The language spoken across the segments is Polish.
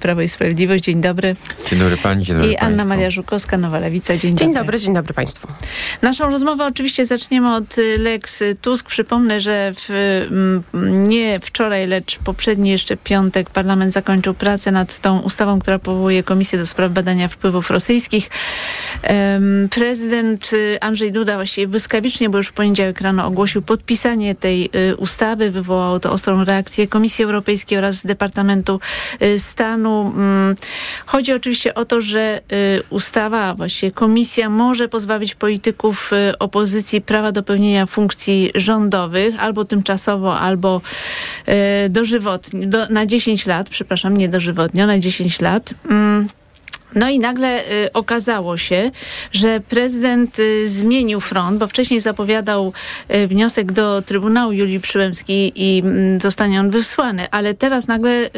Prawo i Sprawiedliwość. Dzień dobry. Dzień dobry Pani, dzień dobry I Anna państwu. Maria Żukowska, Nowa Lewica. Dzień, Dzień dobry. dobry, dzień dobry Państwu. Naszą rozmowę oczywiście zaczniemy od y, Lex Tusk. Przypomnę, że w, mm, nie wczoraj, lecz poprzedni jeszcze piątek parlament zakończył pracę nad tą ustawą, która powołuje Komisję do spraw badania wpływów rosyjskich. Prezydent y, Andrzej Duda właściwie błyskawicznie, bo już w poniedziałek rano ogłosił podpisanie tej y, ustawy. Wywołało to ostrą reakcję Komisji Europejskiej oraz Departamentu y, Stanu. Mm, Chodzi oczywiście o to, że y, ustawa, właściwie komisja może pozbawić polityków y, opozycji prawa do pełnienia funkcji rządowych albo tymczasowo, albo y, dożywotnio, do, na 10 lat, przepraszam, nie dożywotnio, na 10 lat. Mm. No i nagle y, okazało się, że prezydent y, zmienił front, bo wcześniej zapowiadał y, wniosek do Trybunału Julii Przyłębskiej i mm, zostanie on wysłany, ale teraz nagle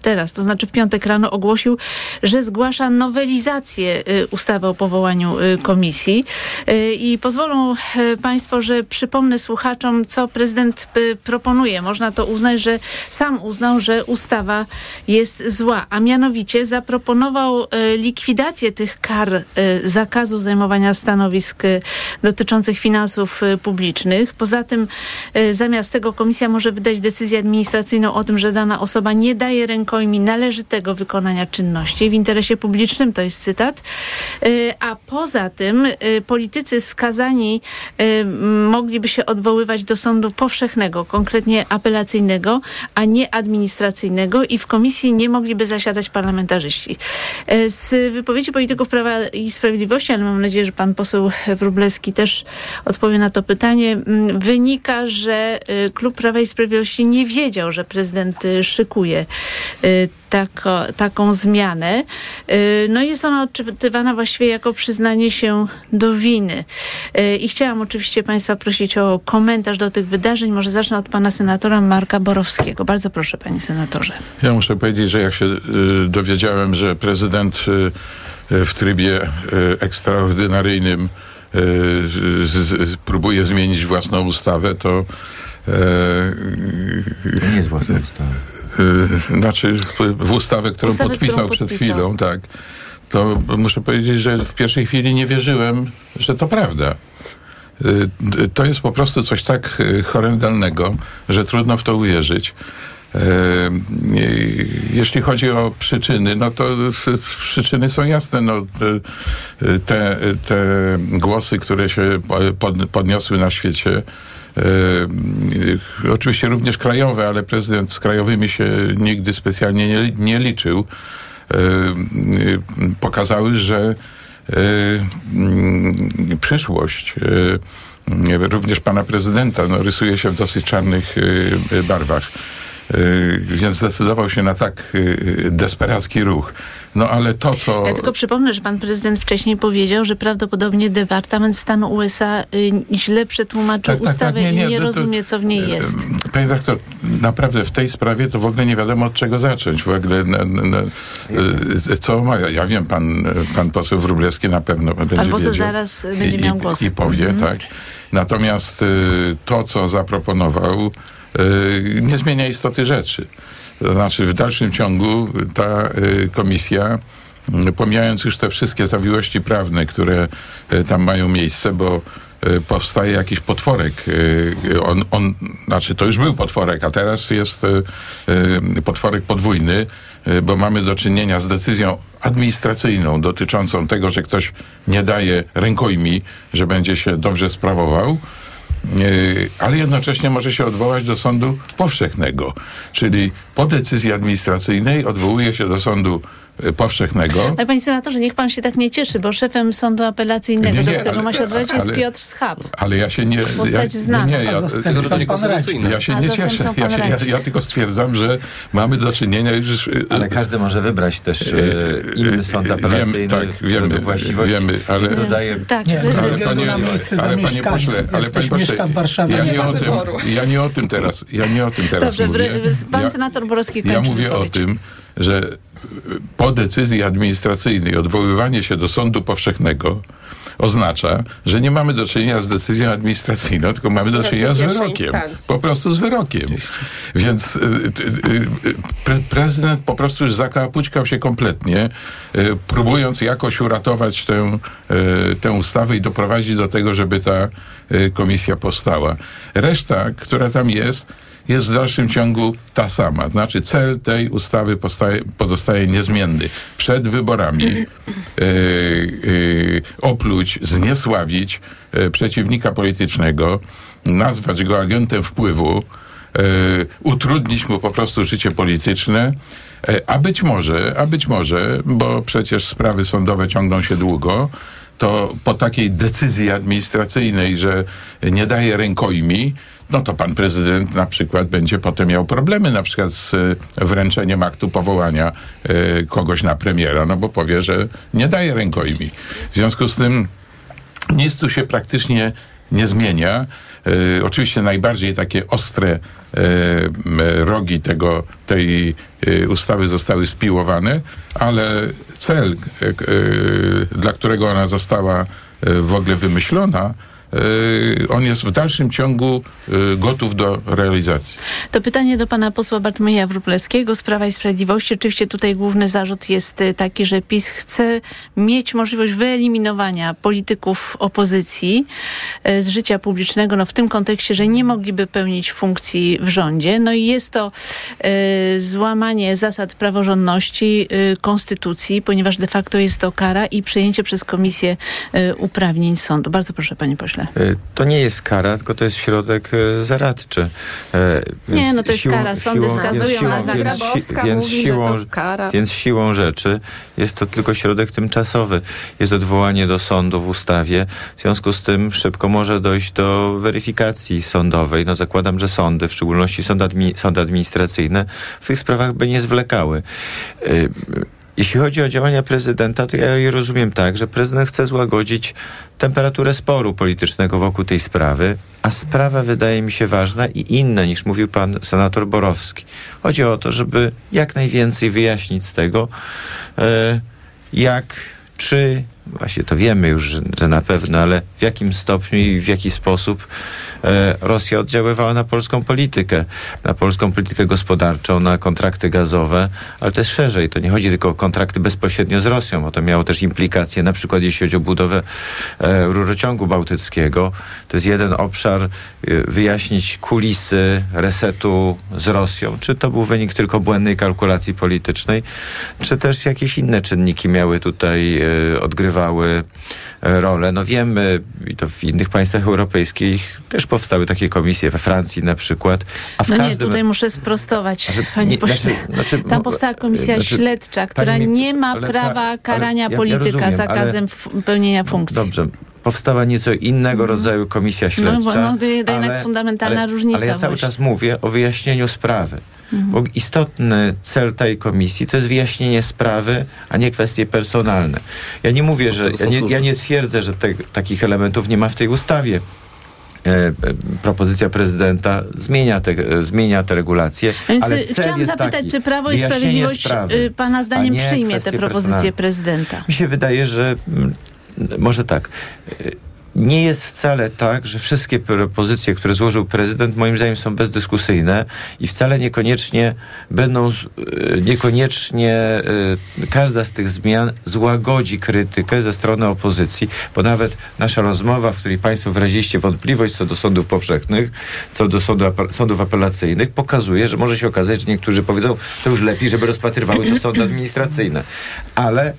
teraz, to znaczy w piątek rano ogłosił, że zgłasza nowelizację y, ustawy o powołaniu y, komisji. Y, I pozwolą Państwo, że przypomnę słuchaczom, co prezydent proponuje. Można to uznać, że sam uznał, że ustawa jest zła, a mianowicie zaproponował likwidację tych kar zakazu zajmowania stanowisk dotyczących finansów publicznych. Poza tym zamiast tego komisja może wydać decyzję administracyjną o tym, że dana osoba nie daje rękojmi należytego wykonania czynności w interesie publicznym, to jest cytat. Y, A poza tym y, politycy skazani y, mogliby się odwoływać do sądu powszechnego, konkretnie apelacyjnego, a nie administracyjnego i w komisji nie mogliby zasiadać parlamentarzyści. Z wypowiedzi polityków Prawa i Sprawiedliwości, ale mam nadzieję, że pan poseł Wróblewski też odpowie na to pytanie, wynika, że klub Prawa i Sprawiedliwości nie wiedział, że prezydent szykuje tako, taką zmianę. Y, No i jest ona odczytywana właściwie jako przyznanie się do winy. Y, I chciałam oczywiście Państwa prosić o komentarz do tych wydarzeń. Może zacznę od pana senatora Marka Borowskiego. Bardzo proszę, panie senatorze. Ja muszę powiedzieć, że jak się y, dowiedziałem, że prezydent y, y, w trybie y, ekstraordynaryjnym y, z, z, próbuje zmienić własną ustawę, to To nie jest własna ustawa. Y, znaczy w- ustawę, którą Ustawę, podpisał którą przed podpisał. chwilą, tak, to muszę powiedzieć, że w pierwszej chwili nie wierzyłem, że to prawda. Y, To jest po prostu coś tak y, horrendalnego, że trudno w to uwierzyć. Jeśli chodzi o przyczyny, no to przyczyny są jasne. No, te, te głosy, które się pod, podniosły na świecie, e, y, oczywiście również krajowe, ale prezydent z krajowymi się nigdy specjalnie nie, nie liczył, e, y, pokazały, że mm, przyszłość również pana prezydenta no, rysuje się w dosyć czarnych barwach. E, Więc zdecydował się na tak e, desperacki ruch. No ale to, co... Ja tylko przypomnę, że pan prezydent wcześniej powiedział, że prawdopodobnie Departament Stanu USA y, źle przetłumaczył Tak, tak, ustawę tak, nie, nie, i nie to- rozumie, co w niej jest. Panie doktor, naprawdę w tej sprawie to w ogóle nie wiadomo od czego zacząć. W ogóle na, na, na, y, co omawia. Ja wiem, pan, pan poseł Wróblewski na pewno będzie Pan poseł wiedział. zaraz będzie miał i, głos. I powie, Mhm. tak. Natomiast y, to, co zaproponował, y, nie zmienia istoty rzeczy. To znaczy w dalszym ciągu ta y, komisja y, pomijając już te wszystkie zawiłości prawne, które y, tam mają miejsce, bo y, powstaje jakiś potworek. y, On, on, znaczy to już był potworek, a teraz jest y, y, potworek podwójny, y, bo mamy do czynienia z decyzją administracyjną dotyczącą tego, że ktoś nie daje rękojmi, że będzie się dobrze sprawował. Yy, ale jednocześnie może się odwołać do sądu powszechnego. Czyli po decyzji administracyjnej odwołuje się do sądu powszechnego. Ale panie senatorze, niech pan się tak nie cieszy, bo szefem sądu apelacyjnego, Nie, nie, do którego ale- ma się odwołać, jest ale- Piotr Schab. Ale ja się nie. Postać ja, znana. Nie, ja, ja, się nie cieszę. Ja, się, ja, ja tylko stwierdzam, że mamy do czynienia już. y, Ale każdy może wybrać też e, inny sąd Wiemy, apelacyjny tak, wiemy, wiemy, ale- dodaje Tak, Nie, Ale panie, ale panie pośle, ale panie pośle, mieszka w Warszawie, ja nie o tym, ja nie o tym teraz, ja nie o tym teraz Dobrze, mówię. pan senator Borowski Ja mówię o tym, że po decyzji administracyjnej odwoływanie się do sądu powszechnego oznacza, że nie mamy do czynienia z decyzją administracyjną, tylko mamy do czynienia z wyrokiem. Po prostu z wyrokiem. Więc y, y, pre prezydent po prostu już zakapućkał się kompletnie, y, próbując jakoś uratować tę, tę ustawę i doprowadzić do tego, żeby ta komisja powstała. Reszta, która tam jest, jest w dalszym ciągu ta sama. Znaczy cel tej ustawy postaje, pozostaje niezmienny. Przed wyborami yy, yy, opluć, zniesławić yy, przeciwnika politycznego, nazwać go agentem wpływu, utrudnić mu po prostu życie polityczne, a być może, a być może, bo przecież sprawy sądowe ciągną się długo, to po takiej decyzji administracyjnej, że nie daje rękojmi, no to pan prezydent na przykład będzie potem miał problemy na przykład z e, wręczeniem aktu powołania y, kogoś na premiera, no bo powie, że nie daje rękojmi. W związku z tym nic tu się praktycznie nie zmienia. Y, oczywiście najbardziej takie ostre y, rogi tego, tej ustawy zostały spiłowane, ale cel, dla którego ona została w ogóle wymyślona, Y, on jest w dalszym ciągu y, gotów do realizacji. To pytanie do pana posła Bartłomieja Wróblewskiego z Prawa i Sprawiedliwości. Oczywiście tutaj główny zarzut jest y, taki, że PiS chce mieć możliwość wyeliminowania polityków opozycji z życia publicznego, no w tym kontekście, że nie mogliby pełnić funkcji w rządzie. No i jest to złamanie zasad praworządności, konstytucji, ponieważ de facto jest to kara i przejęcie przez komisję uprawnień sądu. Bardzo proszę, panie pośle. E, to nie jest kara, tylko to jest środek e, zaradczy. E, nie, no to jest siłą, kara. Sądy siłą, skazują na więc, więc, siłą, więc siłą rzeczy jest to tylko środek tymczasowy. Jest odwołanie do sądu w ustawie. W związku z tym szybko może dojść do weryfikacji sądowej. No zakładam, że sądy, w szczególności sądy, admi sądy administracyjne, w tych sprawach by nie zwlekały. Jeśli chodzi o działania prezydenta, to ja je rozumiem tak, że prezydent chce złagodzić temperaturę sporu politycznego wokół tej sprawy, a sprawa wydaje mi się ważna i inna niż mówił pan senator Borowski. Chodzi o to, żeby jak najwięcej wyjaśnić z tego, e, jak, czy, właśnie to wiemy już, że, na pewno, ale w jakim stopniu i w jaki sposób E, Rosja oddziaływała na polską politykę, na polską politykę gospodarczą, na kontrakty gazowe, ale też szerzej. To nie chodzi tylko o kontrakty bezpośrednio z Rosją, bo to miało też implikacje, na przykład jeśli chodzi o budowę e, rurociągu bałtyckiego. To jest jeden obszar, e, wyjaśnić kulisy resetu z Rosją. Czy to był wynik tylko błędnej kalkulacji politycznej, czy też jakieś inne czynniki miały tutaj, odgrywały rolę. No wiemy, i to w innych państwach europejskich też powstały takie komisje, we Francji na przykład. A w no każdym... nie, tutaj muszę sprostować, znaczy, pośle. Znaczy, znaczy, Tam powstała komisja znaczy, śledcza, która mi, nie ma prawa karania ja, polityka ja rozumiem, zakazem ale, pełnienia funkcji. Dobrze, powstała nieco innego mhm. rodzaju komisja śledcza. No, bo no, to jednak fundamentalna ale, różnica. Ale ja cały czas mówię o wyjaśnieniu sprawy. Mhm. Bo istotny cel tej komisji to jest wyjaśnienie sprawy, a nie kwestie personalne. Ja nie mówię, że ja nie, ja nie twierdzę, że te, takich elementów nie ma w tej ustawie. E, e, propozycja prezydenta zmienia te, e, zmienia te regulacje. Więc ale chciałam zapytać, taki, czy Prawo i Sprawiedliwość sprawy, Pana zdaniem przyjmie te propozycje prezydenta? Mi się wydaje, że mm, może tak nie jest wcale tak, że wszystkie propozycje, które złożył prezydent, moim zdaniem są bezdyskusyjne i wcale niekoniecznie będą, e, niekoniecznie e, każda z tych zmian złagodzi krytykę ze strony opozycji, bo nawet nasza rozmowa, w której Państwo wyraziliście wątpliwość co do sądów powszechnych, co do sądu, sądów apelacyjnych, pokazuje, że może się okazać, że niektórzy powiedzą, to już lepiej, żeby rozpatrywały to sądy administracyjne. Ale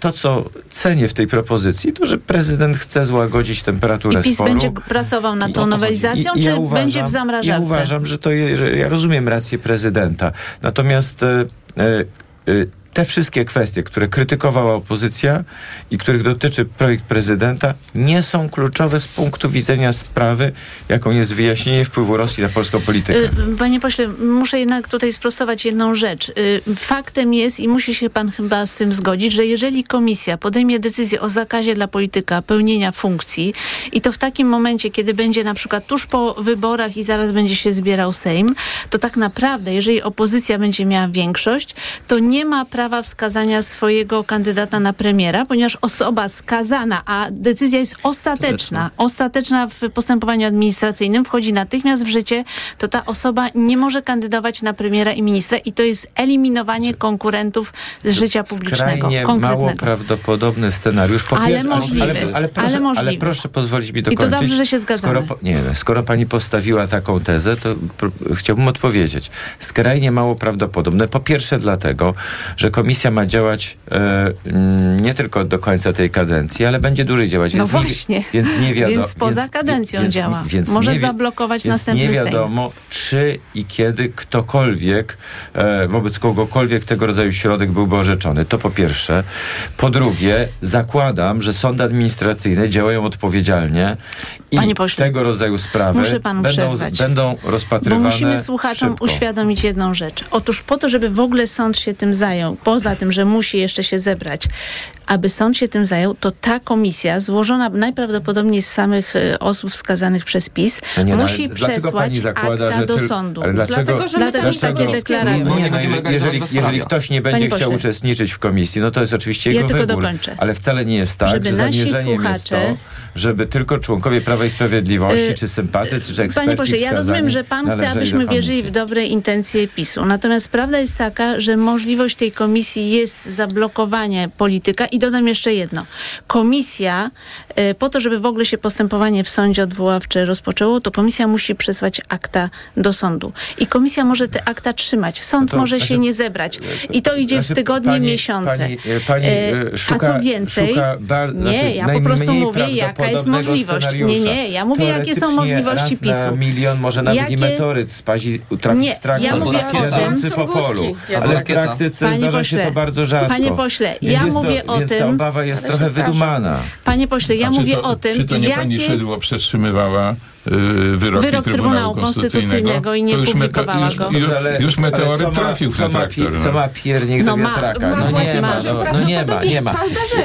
to, co cenię w tej propozycji, to, że prezydent chce złagodzić temperaturę I PiS sporu. będzie pracował nad tą nowelizacją, I, czy ja uważam, będzie w zamrażarce? Ja uważam, że to je, że ja rozumiem rację prezydenta. Natomiast e, e, e te wszystkie kwestie, które krytykowała opozycja i których dotyczy projekt prezydenta, nie są kluczowe z punktu widzenia sprawy, jaką jest wyjaśnienie wpływu Rosji na polską politykę. Y, panie pośle, muszę jednak tutaj sprostować jedną rzecz. Y, faktem jest i musi się pan chyba z tym zgodzić, że jeżeli komisja podejmie decyzję o zakazie dla polityka pełnienia funkcji i to w takim momencie, kiedy będzie na przykład tuż po wyborach i zaraz będzie się zbierał Sejm, to tak naprawdę, jeżeli opozycja będzie miała większość, to nie ma prawa wskazania swojego kandydata na premiera, ponieważ osoba skazana, a decyzja jest ostateczna, ostateczna w postępowaniu administracyjnym, wchodzi natychmiast w życie, to ta osoba nie może kandydować na premiera i ministra i to jest eliminowanie konkurentów z życia publicznego. Mało prawdopodobny scenariusz. Po ale możliwy. Ale, ale, proszę, ale, możliwy. ale proszę pozwolić mi dokończyć. I to dobrze, że się zgadzamy. Skoro, nie, skoro pani postawiła taką tezę, to chciałbym odpowiedzieć. Skrajnie mało prawdopodobne. Po pierwsze dlatego, że komisja ma działać e, nie tylko do końca tej kadencji, ale będzie dłużej działać. No więc no właśnie. Nie, więc nie wiadomo. Więc poza więc, kadencją więc, działa. Więc Może nie, zablokować więc następny nie wiadomo, Sejm. czy i kiedy ktokolwiek e, wobec kogokolwiek tego rodzaju środek byłby orzeczony. To po pierwsze. Po drugie, zakładam, że sądy administracyjne działają odpowiedzialnie i pośle, tego rodzaju sprawy będą, będą rozpatrywane Bo musimy słuchaczom szybko. uświadomić jedną rzecz. Otóż po to, żeby w ogóle sąd się tym zajął, poza tym, że musi jeszcze się zebrać, aby sąd się tym zajął, to ta komisja, złożona najprawdopodobniej z samych y, osób wskazanych przez PiS, no nie, no, musi przesłać zakłada, akta do sądu. Ale dlaczego, dlatego, że dlatego, dlaczego, takie deklaracje. No nie, no, jeżeli, jeżeli, jeżeli, ktoś nie będzie chciał uczestniczyć w komisji, no to jest oczywiście jego ja wybór. Dokończę. Ale wcale nie jest tak, żeby że zamierzeniem słuchacze, jest to, żeby tylko członkowie Prawa i Sprawiedliwości, yy, czy sympatycy, czy eksperci Panie pośle, ja rozumiem, że pan chce, abyśmy wierzyli w dobre intencje PiSu. Natomiast prawda jest taka, że możliwość tej komisji jest zablokowanie polityka i dodam jeszcze jedno. Komisja, y, po to, żeby w ogóle się postępowanie w sądzie odwoławcze rozpoczęło, to komisja musi przesłać akta do sądu. I komisja może te akta trzymać. Sąd no może znaczy, się nie zebrać. I to idzie znaczy, w tygodnie, pani, miesiące. Pani, y, pani y, szuka, A co więcej, bar, nie, znaczy, ja po prostu mówię, jaka jest możliwość. Nie, nie, ja mówię, jakie są możliwości raz PiSu. Na milion, może nawet jakie... i meteoryt spazi, trafić nie, w trakcie ja mówię o tym, po polu. Ale w praktyce Panie zdarza pośle, się to bardzo rzadko. Panie pośle, ja mówię to, o tym... ta obawa jest trochę wydumana. Panie pośle, ja mówię o tym, Czy to nie jakie... pani Szydło przetrzymywała Y, Wyrok Trybunału, Konstytucyjnego, i nie już publikowała już, go. Już, już meteoryt trafił w ten traktor. Co ma piernik no do wiatraka? Ma, no, no nie ma, no, no nie ma, nie ma.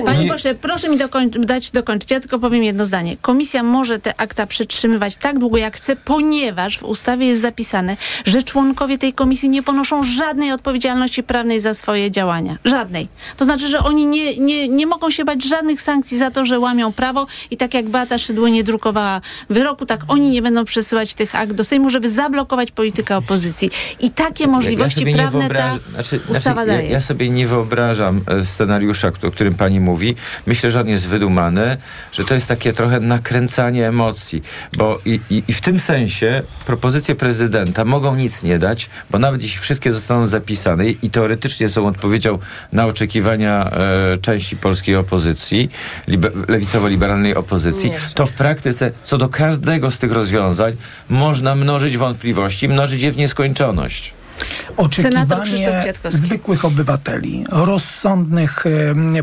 Panie pośle, proszę mi dokoń dać dokończyć. Ja tylko powiem jedno zdanie. Komisja może te akta przetrzymywać tak długo, jak chce, ponieważ w ustawie jest zapisane, że członkowie tej komisji nie ponoszą żadnej odpowiedzialności prawnej za swoje działania. Żadnej. To znaczy, że oni nie, nie, nie mogą się bać żadnych sankcji za to, że łamią prawo i tak jak Beata Szydło nie drukowała wyroku, tak oni nie będą przesyłać tych akt do Sejmu, żeby zablokować politykę opozycji. I takie możliwości ja prawne ta znaczy, ustawa znaczy, daje. Ja, ja, sobie nie wyobrażam e, scenariusza, o którym pani mówi. Myślę, że on jest wydumany, że to jest takie trochę nakręcanie emocji. Bo i, i, i w tym sensie propozycje prezydenta mogą nic nie dać, bo nawet jeśli wszystkie zostaną zapisane i teoretycznie są odpowiedzią na oczekiwania e, części polskiej opozycji, libe, lewicowo-liberalnej opozycji, nie. to w praktyce co do każdego z tych rozwiązań można mnożyć wątpliwości, mnożyć je w nieskończoność. Oczekiwanie zwykłych obywateli, rozsądnych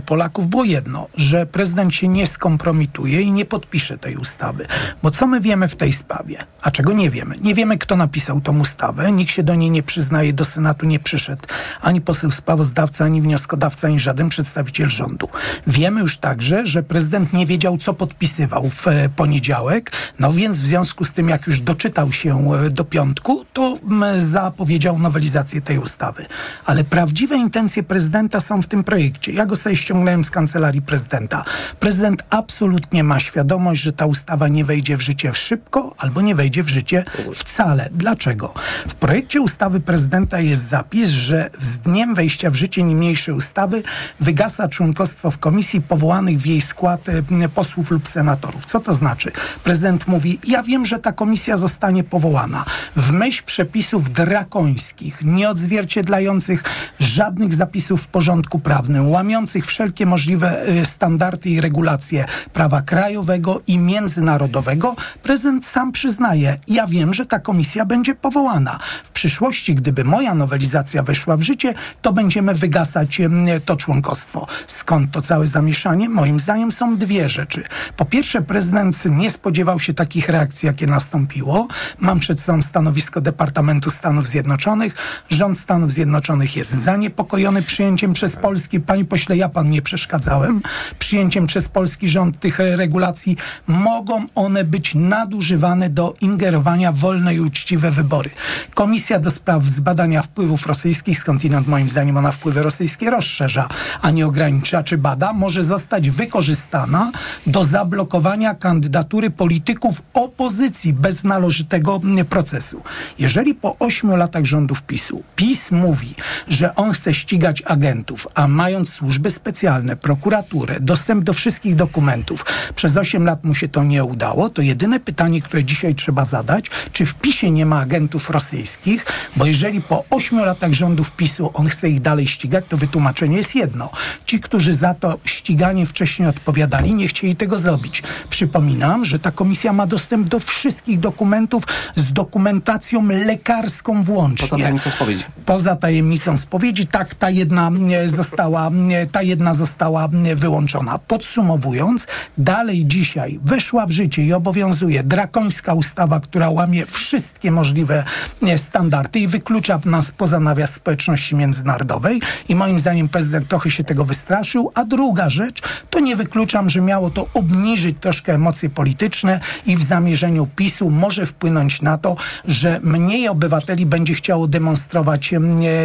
Polaków było jedno, że prezydent się nie skompromituje i nie podpisze tej ustawy. Bo co my wiemy w tej sprawie? A czego nie wiemy? Nie wiemy, kto napisał tą ustawę, nikt się do niej nie przyznaje, do Senatu nie przyszedł ani poseł sprawozdawca, ani wnioskodawca, ani żaden przedstawiciel rządu. Wiemy już także, że prezydent nie wiedział, co podpisywał w e, poniedziałek, no więc w związku z tym, jak już doczytał się e, do piątku, to zapowiedział nowelizację tej ustawy. Ale prawdziwe intencje prezydenta są w tym projekcie. Ja go sobie ściągnąłem z kancelarii prezydenta. Prezydent absolutnie ma świadomość, że ta ustawa nie wejdzie w życie szybko albo nie wejdzie w życie wcale. Dlaczego? W projekcie ustawy prezydenta jest zapis, że z dniem wejścia w życie niniejszej ustawy wygasa członkostwo w komisji powołanych w jej skład e, posłów lub senatorów. Co to znaczy? Prezydent mówi, ja wiem, że ta komisja zostanie powołana w myśl przepisów drakońskich, nieodzwierciedlających żadnych zapisów w porządku prawnym, łamiących wszelkie możliwe y, standardy i regulacje prawa krajowego i międzynarodowego, prezydent sam przyznaje, ja wiem, że ta komisja będzie powołana. W przyszłości, gdyby moja nowelizacja weszła w życie, to będziemy wygasać to członkostwo. Skąd to całe zamieszanie? Moim zdaniem są dwie rzeczy. Po pierwsze, prezydent nie spodziewał się takich reakcji, jakie nastąpiło. Mam przed sobą stanowisko Departamentu Stanów Zjednoczonych, Zjednoczonych. Rząd Stanów Zjednoczonych jest zaniepokojony przyjęciem przez Polski, panie pośle, ja pan nie przeszkadzałem, przyjęciem przez polski rząd tych regulacji. Mogą one być nadużywane do ingerowania w wolne i uczciwe wybory. Komisja do spraw zbadania wpływów rosyjskich, skądinąd moim zdaniem ona wpływy rosyjskie rozszerza, a nie ogranicza czy bada, może zostać wykorzystana do zablokowania kandydatury polityków opozycji bez należytego procesu. Jeżeli po ośmiu latach rządów PiSu PiS mówi, że on chce ścigać agentów, a mając służby specjalne, prokuraturę, dostęp do wszystkich dokumentów, przez osiem lat mu się to nie udało, to jedyne pytanie, które dzisiaj trzeba zadać, czy w PiSie nie ma agentów rosyjskich, bo jeżeli po ośmiu latach rządów PiSu on chce ich dalej ścigać, to wytłumaczenie jest jedno. Ci, którzy za to ściganie wcześniej odpowiadali, nie chcieli tego zrobić. Przypominam, że ta komisja ma dostęp do wszystkich dokumentów z dokumentacją lekarską włącznie. Poza tajemnicą spowiedzi. Poza tajemnicą spowiedzi, tak, ta jedna została, ta jedna została wyłączona. Podsumowując, dalej dzisiaj weszła w życie i obowiązuje drakońska ustawa, która łamie wszystkie możliwe standardy i wyklucza nas poza nawias społeczności międzynarodowej i moim zdaniem prezydent trochę się tego wystraszył. A druga rzecz, to nie wykluczam, że miało to obniżyć troszkę emocje polityczne i w zamierzeniu PiSu może wpłynąć na to, że mniej obywateli będzie chciało demonstrować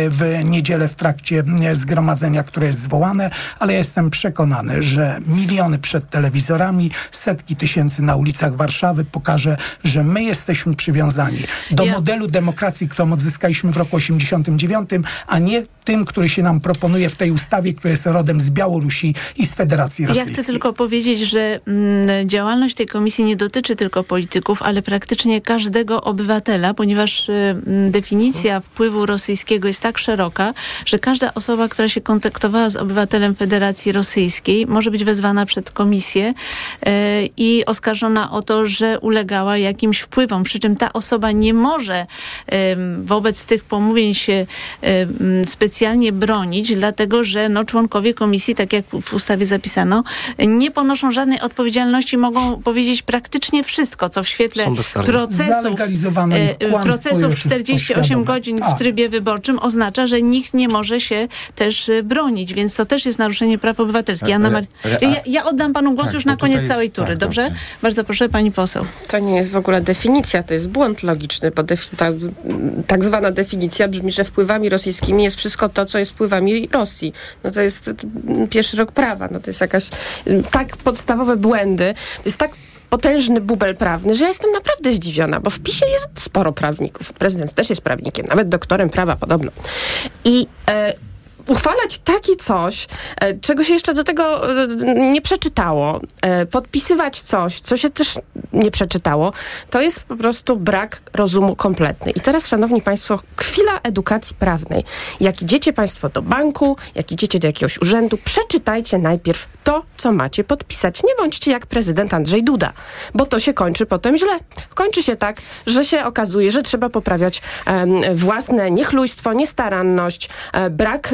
w niedzielę w trakcie zgromadzenia, które jest zwołane, ale ja jestem przekonany, że miliony przed telewizorami, setki tysięcy na ulicach Warszawy pokaże, że my jesteśmy przywiązani do ja. modelu demokracji, którą odzyskaliśmy w roku 89, a nie tym, który się nam proponuje w tej ustawie, która jest rodem z Białorusi i z Federacji Rosyjskiej. Ja chcę tylko powiedzieć, że mm, działalność tej komisji nie dotyczy tylko polityków, ale praktycznie każdego obywatela, ponieważ y, definicja wpływu rosyjskiego jest tak szeroka, że każda osoba, która się kontaktowała z obywatelem Federacji Rosyjskiej może być wezwana przed komisję y, i oskarżona o to, że ulegała jakimś wpływom, przy czym ta osoba nie może wobec tych pomówień się specjalnie specjalnie bronić, dlatego że no, członkowie komisji, tak jak w ustawie zapisano, nie ponoszą żadnej odpowiedzialności, mogą powiedzieć praktycznie wszystko, co w świetle procesów, e, procesów 48 godzin w trybie wyborczym oznacza, że nikt nie może się też e, bronić, więc to też jest naruszenie praw obywatelskich. Anna Mar ja, ja oddam panu głos tak, już na koniec całej tury, tak, dobrze? dobrze? Bardzo proszę, pani poseł. To nie jest w ogóle definicja, to jest błąd logiczny, bo ta, tak zwana definicja brzmi, że wpływami rosyjskimi jest wszystko wszystko to, co jest wpływami Rosji. No to jest pierwszy rok prawa. No to jest jakaś tak podstawowe błędy. To jest tak potężny bubel prawny, że ja jestem naprawdę zdziwiona, bo w PiSie jest sporo prawników. Prezydent też jest prawnikiem, nawet doktorem prawa podobno. I e, uchwalać takie coś, e, czego się jeszcze do tego e, nie przeczytało, e, podpisywać coś, co się też nie przeczytało, to jest po prostu brak rozumu kompletny. I teraz, szanowni państwo, chwila edukacji prawnej. Jak idziecie państwo do banku, jak idziecie do jakiegoś urzędu, przeczytajcie najpierw to, co macie podpisać. Nie bądźcie jak prezydent Andrzej Duda, bo to się kończy potem źle. Kończy się tak, że się okazuje, że trzeba poprawiać własne niechlujstwo, niestaranność, brak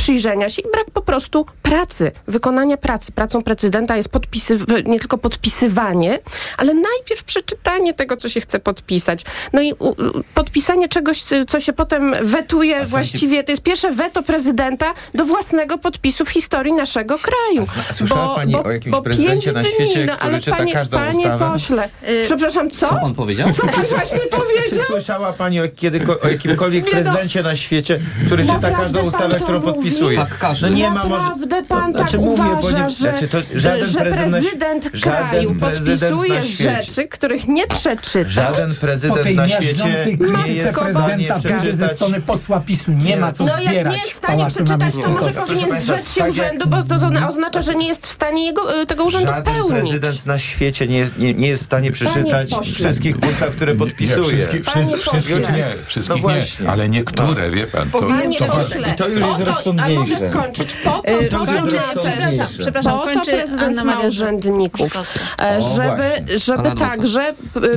przyjrzenia się i brak po prostu pracy, wykonania pracy. Pracą prezydenta jest podpisy, nie tylko podpisywanie, ale najpierw przeczytanie tego, co się chce podpisać. No i u, podpisanie czegoś, co się potem wetuje właściwie, to jest pierwsze weto prezydenta do własnego podpisu w historii naszego kraju. A słyszała bo, pani bo, o jakimś prezydencie na świecie, no, który czyta panie, każdą panie ustawę? pośle, y przepraszam, co? Co pan powiedział? Co pan właśnie powiedział? Czy słyszała pani o, kiedy, o jakimkolwiek no. prezydencie na świecie, który czyta każdą ustawę, którą podpisuje? Podpisuje. Tak, każdy. No nie ma może... Naprawdę pan znaczy, tak mówię, uważa, bo nie, znaczy, to żaden że prezydent, prezydent kraju podpisuje rzeczy, których nie przeczyta. Żaden prezydent na świecie nie jest w stanie przeczytać. ze strony posła PiSu nie ma co no, zbierać jak nie jest w stanie przeczytać, to może powinien zrzec się tak urzędu, bo to oznacza, że nie jest w stanie jego, y, tego urzędu Żaden pełnić. prezydent na świecie nie jest, nie, nie jest w stanie przeczytać wszystkich ustaw, które podpisuje. Nie, wszystkich, wszystkich, nie, wszystkich no nie, ale niektóre, wie pan. To, to, to, to już jest rozsądek mogę skończyć. Po to, to, to, przepraszam, przepraszam, po to prezydent ma urzędników, żeby, żeby także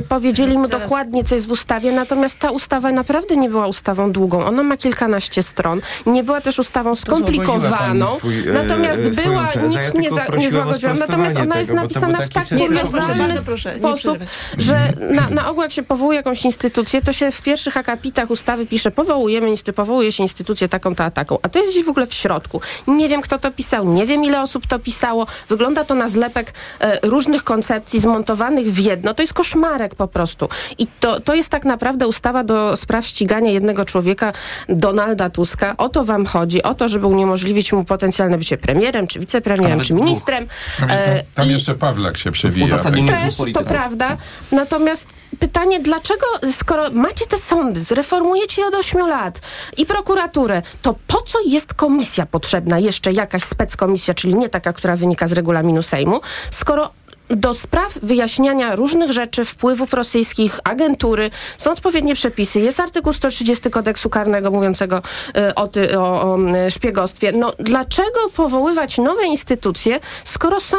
powiedzieli mu dokładnie, co jest w ustawie, natomiast ta ustawa naprawdę nie była ustawą długą. Ona ma kilkanaście stron. Nie była też ustawą skomplikowaną. Swój, natomiast była, nic nie, za, nie złagodziłam. Natomiast ona jest napisana w tak kuriozalny sposób, że na, na ogół jak się powołuje jakąś instytucję, to się w pierwszych akapitach ustawy pisze, powołujemy, powołuje się instytucję taką, to, a taką. A to jest gdzieś w ogóle w środku. Nie wiem, kto to pisał, nie wiem, ile osób to pisało. Wygląda to na zlepek e, różnych koncepcji zmontowanych w jedno. To jest koszmarek po prostu. I to, to jest tak naprawdę ustawa do spraw ścigania jednego człowieka, Donalda Tuska. O to wam chodzi. O to, żeby uniemożliwić mu potencjalne bycie premierem, czy wicepremierem, czy ministrem. Tam, tam, e, jeszcze Pawlak się przewija. Też, to prawda. Natomiast pytanie, dlaczego, skoro macie te sądy, zreformujecie je od 8 lat i prokuraturę, to po co jest komisja potrzebna, jeszcze jakaś speckomisja, czyli nie taka, która wynika z regulaminu Sejmu, skoro do spraw wyjaśniania różnych rzeczy, wpływów rosyjskich, agentury, są odpowiednie przepisy. Jest artykuł 130 kodeksu karnego mówiącego y, o, ty, o, o y, szpiegostwie. No dlaczego powoływać nowe instytucje, skoro są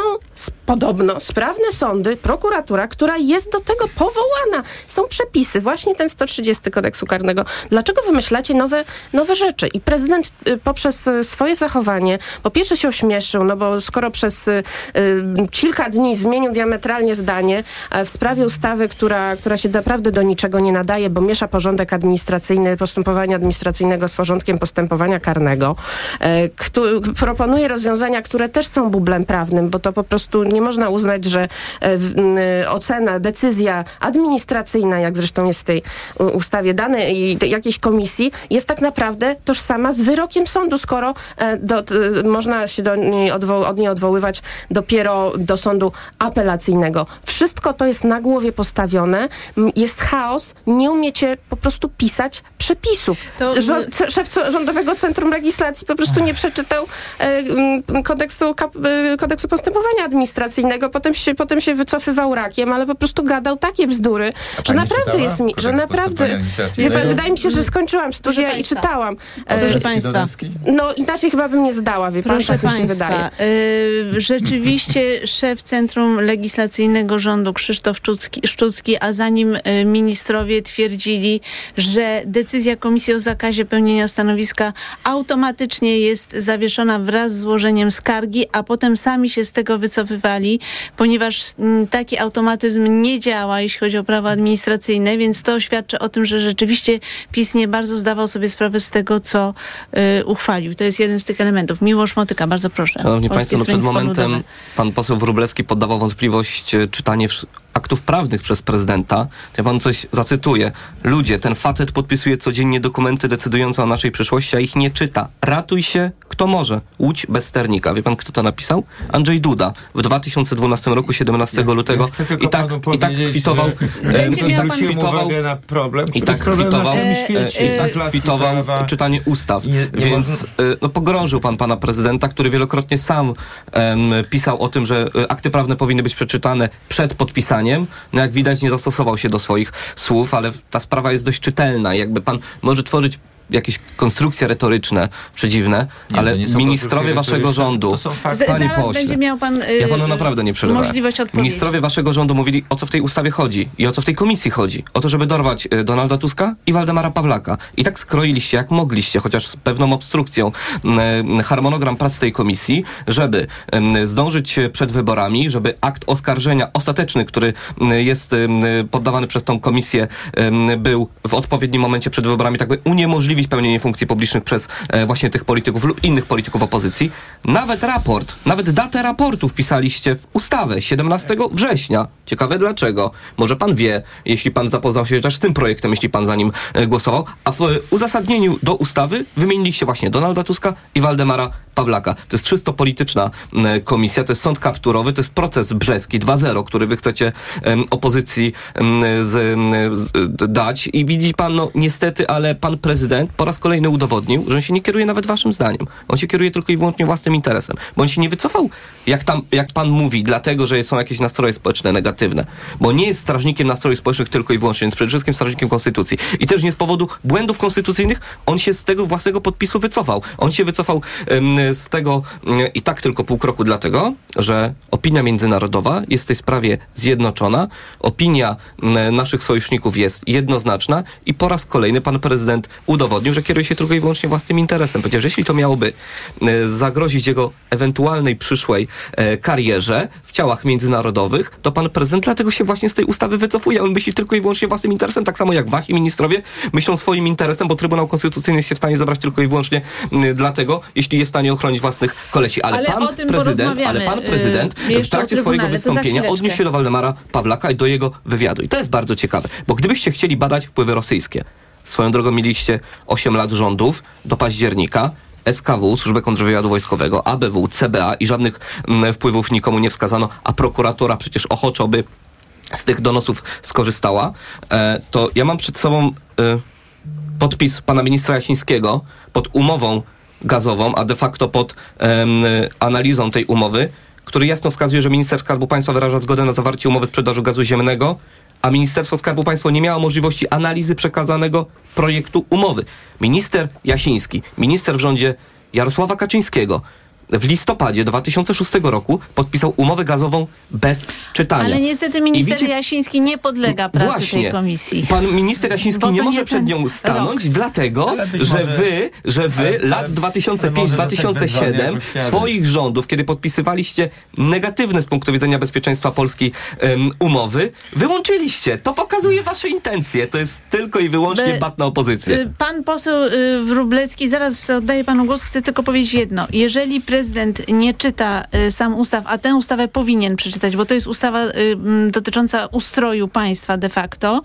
podobno sprawne sądy, prokuratura, która jest do tego powołana. Są przepisy, właśnie ten 130 kodeksu karnego. Dlaczego wymyślacie nowe, nowe rzeczy? I prezydent y, poprzez swoje zachowanie, po pierwsze się ośmieszył, no bo skoro przez y, kilka dni zmienił zmienił diametralnie zdanie e, w sprawie ustawy, która, która się naprawdę do niczego nie nadaje, bo miesza porządek administracyjny, postępowania administracyjnego z porządkiem postępowania karnego. E, proponuje rozwiązania, które też są bublem prawnym, bo to po prostu nie można uznać, że e, ocena, decyzja administracyjna, jak zresztą jest w tej ustawie danej jakiejś komisji, jest tak naprawdę tożsama z wyrokiem sądu, skoro do, można się do niej od niej odwoływać dopiero do sądu apelacyjnego. Wszystko to jest na głowie postawione, jest chaos, nie umiecie po prostu pisać przepisów. To... Rząd, szef Rządowego Centrum Legislacji po prostu nie przeczytał e, kodeksu, kap, e, kodeksu postępowania administracyjnego, potem się, potem się wycofywał rakiem, ale po prostu gadał takie bzdury, że naprawdę jest mi, że naprawdę, wydaje mi się, że skończyłam studia i czytałam. E, proszę Państwa. No inaczej chyba bym nie zdała, wie Proszę pan, tak Państwa, mi się wydaje. Y, rzeczywiście szef Centrum Legislacyjnego Rządu Krzysztof Szczucki, Szczucki, a za nim y, ministrowie twierdzili, że decyzja Komisji o zakazie pełnienia stanowiska automatycznie jest zawieszona wraz z złożeniem skargi, a potem sami się z tego wycofywali, ponieważ mm, taki automatyzm nie działa, jeśli chodzi o prawo administracyjne, więc to świadczy o tym, że rzeczywiście PiS nie bardzo zdawał sobie sprawę z tego, co y, uchwalił. To jest jeden z tych elementów. Miłosz Motyka, bardzo proszę. Szanowni Państwo, no przed momentem pan poseł Wróblewski poddawał wątpliwość e, czytanie aktów prawnych przez prezydenta, to ja wam coś zacytuję. Ludzie, ten facet podpisuje codziennie dokumenty decydujące o naszej przyszłości, a ich nie czyta. Ratuj się, kto może. Łódź bez sternika. Wie pan, kto to napisał? Andrzej Duda. W 2012 roku, 17 ja, lutego. Ja I, tak, I tak kwitował... E, miał pan kwitował na problem, I tak kwitował, e, i tak kwitował czytanie ustaw. Nie, nie Więc można... E, no, pogrążył pan pana prezydenta, który wielokrotnie sam pisał o tym, że akty prawne powinny być przeczytane przed podpisaniem no jak widać nie zastosował się do swoich słów, ale ta sprawa jest dość czytelna. Jakby pan może tworzyć jakieś konstrukcje retoryczne przedziwne, nie, ale ministrowie waszego rządu, to są fakty. pośle, będzie miał pan yy, ja panu naprawdę nie przerywam. Możliwość odpowiedzi. Ministrowie waszego rządu mówili, o co w tej ustawie chodzi i o co w tej komisji chodzi. O to, żeby dorwać y, Donalda Tuska i Waldemara Pawlaka. I tak skroiliście, jak mogliście, chociaż z pewną obstrukcją, y, harmonogram prac tej komisji, żeby y, zdążyć przed wyborami, żeby akt oskarżenia ostateczny, który jest poddawany przez tą komisję, był w odpowiednim momencie przed wyborami, tak by uniemożliwić uniemożliwić pełnienie funkcji publicznych przez e, właśnie tych polityków lub innych polityków opozycji. Nawet raport, nawet datę raportu wpisaliście w ustawę 17 września. Ciekawe dlaczego. Może pan wie, jeśli pan zapoznał się też z tym projektem, jeśli pan za nim e, głosował, a w uzasadnieniu do ustawy wymieniliście właśnie Donalda Tuska i Waldemara Pawlaka. To jest czysto polityczna komisja, to jest sąd kapturowy, to jest proces brzeski 2.0, który wy chcecie opozycji z, z, dać i widzi pan, no niestety, ale pan prezydent po raz kolejny udowodnił, że on się nie kieruje nawet waszym zdaniem. On się kieruje tylko i wyłącznie własnym interesem. Bo on się nie wycofał, jak, tam, jak pan mówi, dlatego, że są jakieś nastroje społeczne negatywne. Bo nie jest strażnikiem nastrojów społecznych tylko i wyłącznie, jest przede wszystkim strażnikiem konstytucji. I też nie z powodu błędów konstytucyjnych on się z tego własnego podpisu wycofał. On się wycofał z tego um, i tak tylko pół kroku dlatego, że opinia międzynarodowa jest w tej sprawie zjednoczona, opinia naszych sojuszników jest jednoznaczna i po raz kolejny pan prezydent udowodnił, że kieruje się tylko i wyłącznie własnym interesem. Przecież jeśli to miałoby e, zagrozić jego ewentualnej przyszłej e, karierze w ciałach międzynarodowych, to pan prezydent dlatego się właśnie z tej ustawy wycofuje. On myśli tylko i wyłącznie własnym interesem, tak samo jak wasi ministrowie myślą swoim interesem, bo Trybunał Konstytucyjny jest się w stanie zabrać tylko i wyłącznie dlatego, jeśli jest w stanie ochronić własnych kolesi. Ale, ale pan prezydent, ale pan prezydent yy, w trakcie swojego wystąpienia odniósł się do Waldemara Pawlaka i do jego wywiadu. I to jest bardzo ciekawe, bo gdybyście chcieli badać wpływy rosyjskie, Swoją drogą mieliście 8 lat rządów do października. SKW, Służbę Kontrwywiadu Wojskowego, ABW, CBA i żadnych mm, wpływów nikomu nie wskazano, a prokuratura przecież ochoczo by z tych donosów skorzystała, e, to ja mam przed sobą e, podpis pana ministra Jasińskiego pod umową gazową, a de facto pod analizą tej umowy, który jasno wskazuje, że minister Skarbu Państwa wyraża zgodę na zawarcie umowy sprzedaży gazu ziemnego a Ministerstwo Skarbu Państwa nie miało możliwości analizy przekazanego projektu umowy. Minister Jasiński, minister w rządzie Jarosława Kaczyńskiego, w listopadzie 2006 roku podpisał umowę gazową bez czytania. Ale niestety minister wiecie, Jasiński nie podlega pracy właśnie, tej komisji. Pan minister Jasiński nie może nie przed nią stanąć, rok. dlatego, że może... wy, że wy ale, lat 2005-2007 swoich rządów, kiedy podpisywaliście negatywne z punktu widzenia bezpieczeństwa Polski um, umowy, wyłączyliście. To pokazuje wasze intencje. To jest tylko i wyłącznie bat na opozycję. Y, pan poseł y, Wróblewski, zaraz oddaję panu głos, chcę tylko powiedzieć jedno. Jeżeli pre prezydent nie czyta y, sam ustaw, a tę ustawę powinien przeczytać, bo to jest ustawa y, dotycząca ustroju państwa de facto,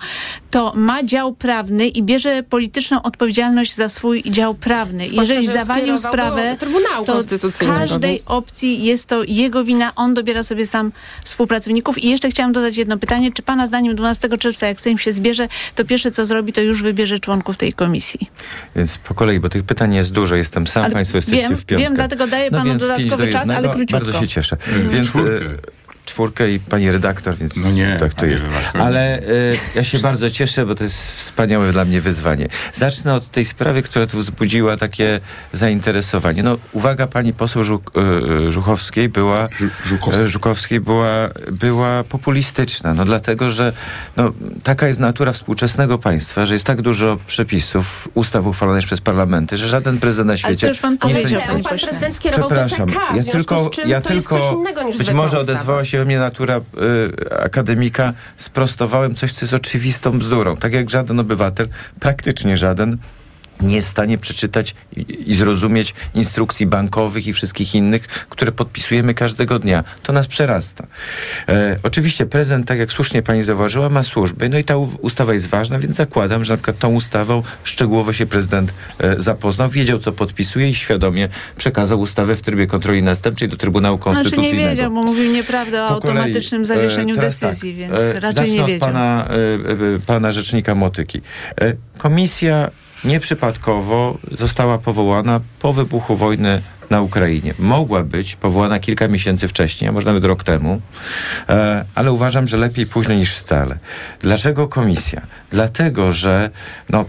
to ma dział prawny i bierze polityczną odpowiedzialność za swój dział prawny. Zwłaszcza, Jeżeli zawalił sprawę, to w każdej opcji jest to jego wina, on dobiera sobie sam współpracowników. I jeszcze chciałam dodać jedno pytanie. Czy pana zdaniem 12 czerwca, jak Sejm się zbierze, to pierwsze co zrobi, to już wybierze członków tej komisji? Więc po kolei, bo tych pytań jest dużo. Jestem sam, ale państwo jesteście wiem, w piątkę. Wiem, dlatego daję no panu dodatkowy czas, ale króciutko. Bardzo się cieszę. Więc, czwórkę i pani redaktor, więc no nie, tak to jest. Redaktor. Ale y, ja się bardzo cieszę, bo to jest wspaniałe dla mnie wyzwanie. Zacznę od tej sprawy, która tu wzbudziła takie zainteresowanie. No, uwaga pani poseł Żuk, y, Żuchowskiej była, Żukowskiej. Żukowskiej była, była populistyczna, no dlatego, że no, taka jest natura współczesnego państwa, że jest tak dużo przepisów, ustaw uchwalonych przez parlamenty, że żaden prezydent na świecie... Ale to już pan nie powiedział, pan prezydent skierował Przepraszam, do TK, ja tylko, ja tylko być może odezwała się mnie natura y, akademika, sprostowałem coś, co jest oczywistą bzdurą. Tak jak żaden obywatel, praktycznie żaden, nie jest w stanie przeczytać i, zrozumieć instrukcji bankowych i wszystkich innych, które podpisujemy każdego dnia. To nas przerasta. E, oczywiście prezydent, tak jak słusznie pani zauważyła, ma służby, no i ta ustawa jest ważna, więc zakładam, że na przykład tą ustawą szczegółowo się prezydent e, zapoznał, wiedział, co podpisuje i świadomie przekazał ustawę w trybie kontroli następczej do Trybunału Konstytucyjnego. Znaczy nie wiedział, bo mówił nieprawdę o automatycznym kolei, zawieszeniu e, decyzji, tak, więc e, raczej nie wiedział. Pana, e, e, pana rzecznika Motyki. Komisja nieprzypadkowo została powołana po wybuchu wojny na Ukrainie. Mogła być powołana kilka miesięcy wcześniej, a może nawet rok temu, e, ale uważam, że lepiej późno niż wcale. Dlaczego komisja? Dlatego, że no,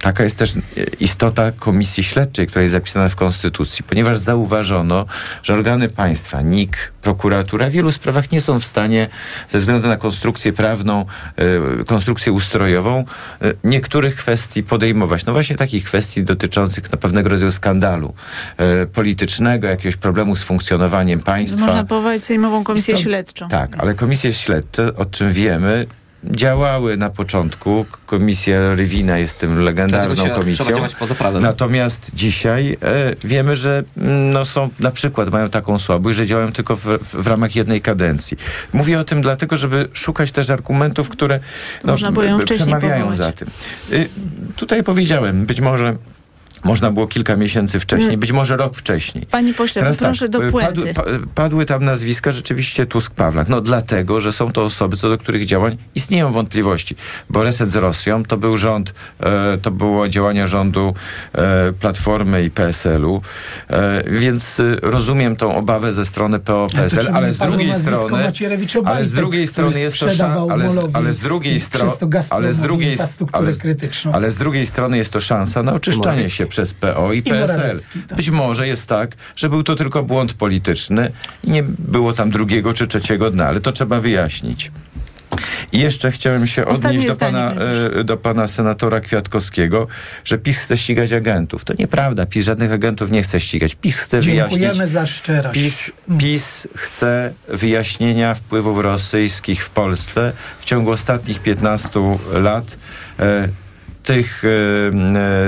Taka jest też istota komisji śledczej, która jest zapisana w Konstytucji, ponieważ zauważono, że organy państwa, NIK, prokuratura w wielu sprawach nie są w stanie, ze względu na konstrukcję prawną, e, konstrukcję ustrojową, e, niektórych kwestii podejmować. No właśnie takich kwestii dotyczących no, pewnego rodzaju skandalu e, politycznego, jakiegoś problemu z funkcjonowaniem państwa. Można powołać Sejmową Komisję to, Śledczą. Tak, ale komisje śledcze, o czym wiemy, działały na początku. Komisja Rywina jest tym legendarną komisją. Natomiast dzisiaj e, wiemy, że mm, no, są na przykład mają taką słabość, że działają tylko w, w, w, ramach jednej kadencji. Mówię o tym dlatego, żeby szukać też argumentów, które no, przemawiają za tym. Y, tutaj powiedziałem, być może Można było kilka miesięcy wcześniej, mm. być może rok wcześniej. Pani pośle, Teraz proszę tak, do puenty. Padły, padły tam nazwiska rzeczywiście Tusk-Pawlak. No dlatego, że są to osoby, co do których działań istnieją wątpliwości. Bo reset z Rosją to był rząd, e, to było działania rządu e, Platformy i PSL-u, e, więc e, rozumiem tą obawę ze strony PO-PSL, ale z drugiej strony ale z drugiej strony jest to ale, ale z drugiej strony ale z drugiej ale, ale z drugiej strony jest to szansa na oczyszczanie się przez PO i, I PSL. Tak. Być może jest tak, że był to tylko błąd polityczny i nie było tam drugiego czy trzeciego dna, ale to trzeba wyjaśnić. I jeszcze chciałem się odnieść do pana, e, do pana senatora Kwiatkowskiego, że PiS chce ścigać agentów. To nieprawda. PiS żadnych agentów nie chce ścigać. PiS chce Dziękujemy wyjaśnić... za szczerość. PiS, PiS chce wyjaśnienia wpływów rosyjskich w Polsce w ciągu ostatnich 15 lat. E, tych e,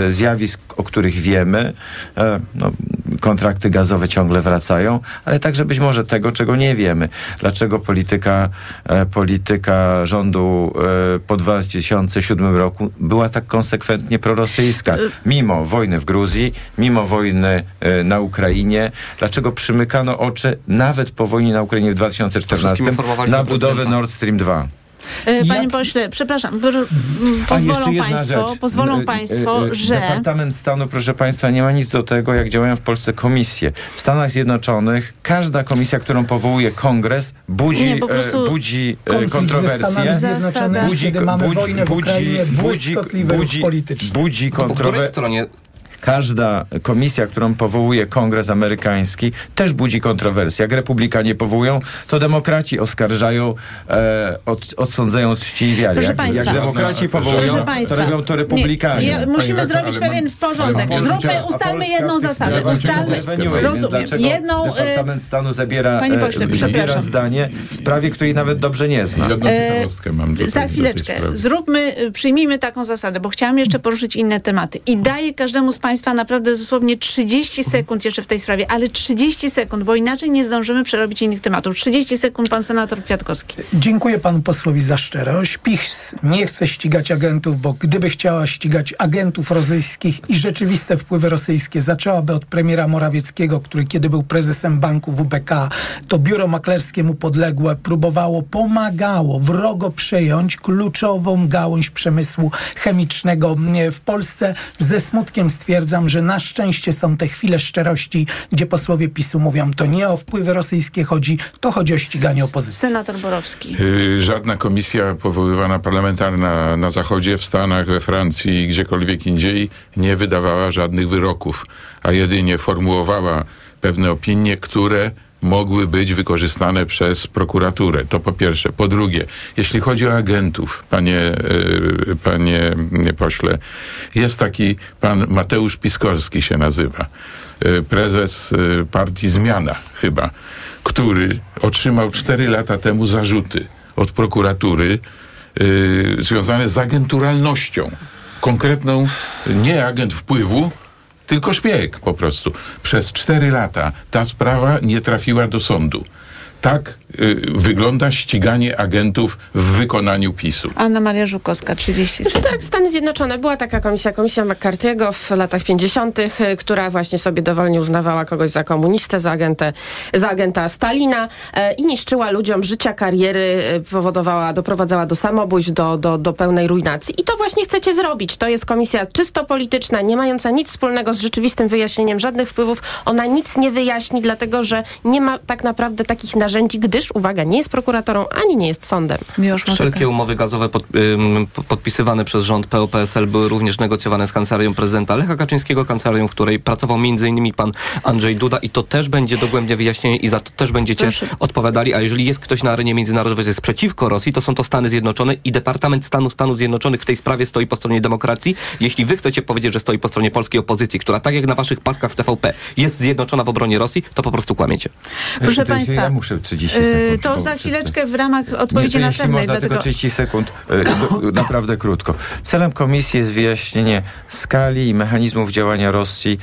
e, zjawisk, o których wiemy, e, no, kontrakty gazowe ciągle wracają, ale także być może tego, czego nie wiemy. Dlaczego polityka, polityka rządu po 2007 roku była tak konsekwentnie prorosyjska, mimo wojny w Gruzji, mimo wojny na Ukrainie. Dlaczego przymykano oczy nawet po wojnie na Ukrainie w 2014 na budowę Nord Stream 2? E, panie Jak... pośle, przepraszam, pozwolą państwo, pozwolą e, e, państwo, że... Departament Stanu, proszę państwa, nie ma nic do tego, jak działają w Polsce komisje. W Stanach Zjednoczonych każda komisja, którą powołuje kongres, budzi, nie, budzi kontrowersje. Budzi, budzi, budzi, budzi, budzi, budzi kontrowersje każda komisja, którą powołuje Kongres Amerykański, też budzi kontrowersje. Jak republikanie powołują, to demokraci oskarżają, e, od, odsądzają czci i wiary. Jak, jak, demokraci powołują, to robią to republikanie. Nie, musimy zrobić pewien porządek. Zróbmy, ustalmy jedną zasadę. Ustalmy, rozumiem. Jedną, e, Departament Stanu zabiera, Panie pośle, e, zabiera zdanie w sprawie, której nawet dobrze nie zna. E, mam do Za chwileczkę. Zróbmy, przyjmijmy taką zasadę, bo chciałam jeszcze poruszyć inne tematy. I daję każdemu z Państwa Państwa naprawdę dosłownie 30 sekund jeszcze w tej sprawie, ale 30 sekund, bo inaczej nie zdążymy przerobić innych tematów. 30 sekund, pan senator Kwiatkowski. Dziękuję panu posłowi za szczerość. PiS nie chce ścigać agentów, bo gdyby chciała ścigać agentów rosyjskich i rzeczywiste wpływy rosyjskie, zaczęłaby od premiera Morawieckiego, który kiedy był prezesem banku WBK, to biuro maklerskie mu podległe próbowało, pomagało wrogo przejąć kluczową gałąź przemysłu chemicznego w Polsce. Ze smutkiem stwierdzam, stwierdzam, że na szczęście są te chwile szczerości, gdzie posłowie PiSu mówią, to nie o wpływy rosyjskie chodzi, to chodzi o ściganie opozycji. Senator Borowski. Y, żadna komisja powoływana parlamentarna na Zachodzie, w Stanach, we Francji, gdziekolwiek indziej nie wydawała żadnych wyroków, a jedynie formułowała pewne opinie, które mogły być wykorzystane przez prokuraturę. To po pierwsze. Po drugie, jeśli chodzi o agentów, panie, e, panie pośle, jest taki pan Mateusz Piskorski się nazywa, e, prezes e, partii Zmiana chyba, który otrzymał cztery lata temu zarzuty od prokuratury związane z agenturalnością konkretną, nie agent wpływu, tylko szpieg po prostu. Przez cztery lata ta sprawa nie trafiła do sądu. Tak wygląda ściganie agentów w wykonaniu PiSu. Anna Maria Żukowska, 30 sekund. Tak, Stany Zjednoczone. Była taka komisja, komisja McCarthy'ego w latach 50., y, która właśnie sobie dowolnie uznawała kogoś za komunistę, za, agentę, za agenta Stalina y, i niszczyła ludziom życia, kariery, y, powodowała, doprowadzała do samobójstw, do, do, do pełnej ruinacji. I to właśnie chcecie zrobić. To jest komisja czysto polityczna, nie mająca nic wspólnego z rzeczywistym wyjaśnieniem żadnych wpływów. Ona nic nie wyjaśni, dlatego że nie ma tak naprawdę takich narzędzi, narzędzi, gdyż, uwaga, nie jest prokuratorą ani nie jest sądem. Wszelkie umowy gazowe pod, ym, podpisywane przez rząd PO-PSL były również negocjowane z kancelarią prezydenta Lecha Kaczyńskiego, kancelarią, w której pracował m.in. pan Andrzej Duda i to też będzie dogłębnie wyjaśnienie i za to też będziecie Proszę. odpowiadali, a jeżeli jest ktoś na arenie międzynarodowej, jest przeciwko Rosji, to są to Stany Zjednoczone i Departament Stanu Stanów Zjednoczonych w tej sprawie stoi po stronie demokracji. Jeśli wy chcecie powiedzieć, że stoi po stronie polskiej opozycji, która tak jak na waszych paskach w TVP jest zjednoczona w obronie Rosji, to po prostu kłamiecie. Proszę Państwa, ja muszę 30 yy. To za chwileczkę w ramach odpowiedzi nie, następnej. Można dlatego... tylko 30 sekund, yy, naprawdę krótko. Celem komisji jest wyjaśnienie skali i mechanizmów działania Rosji yy,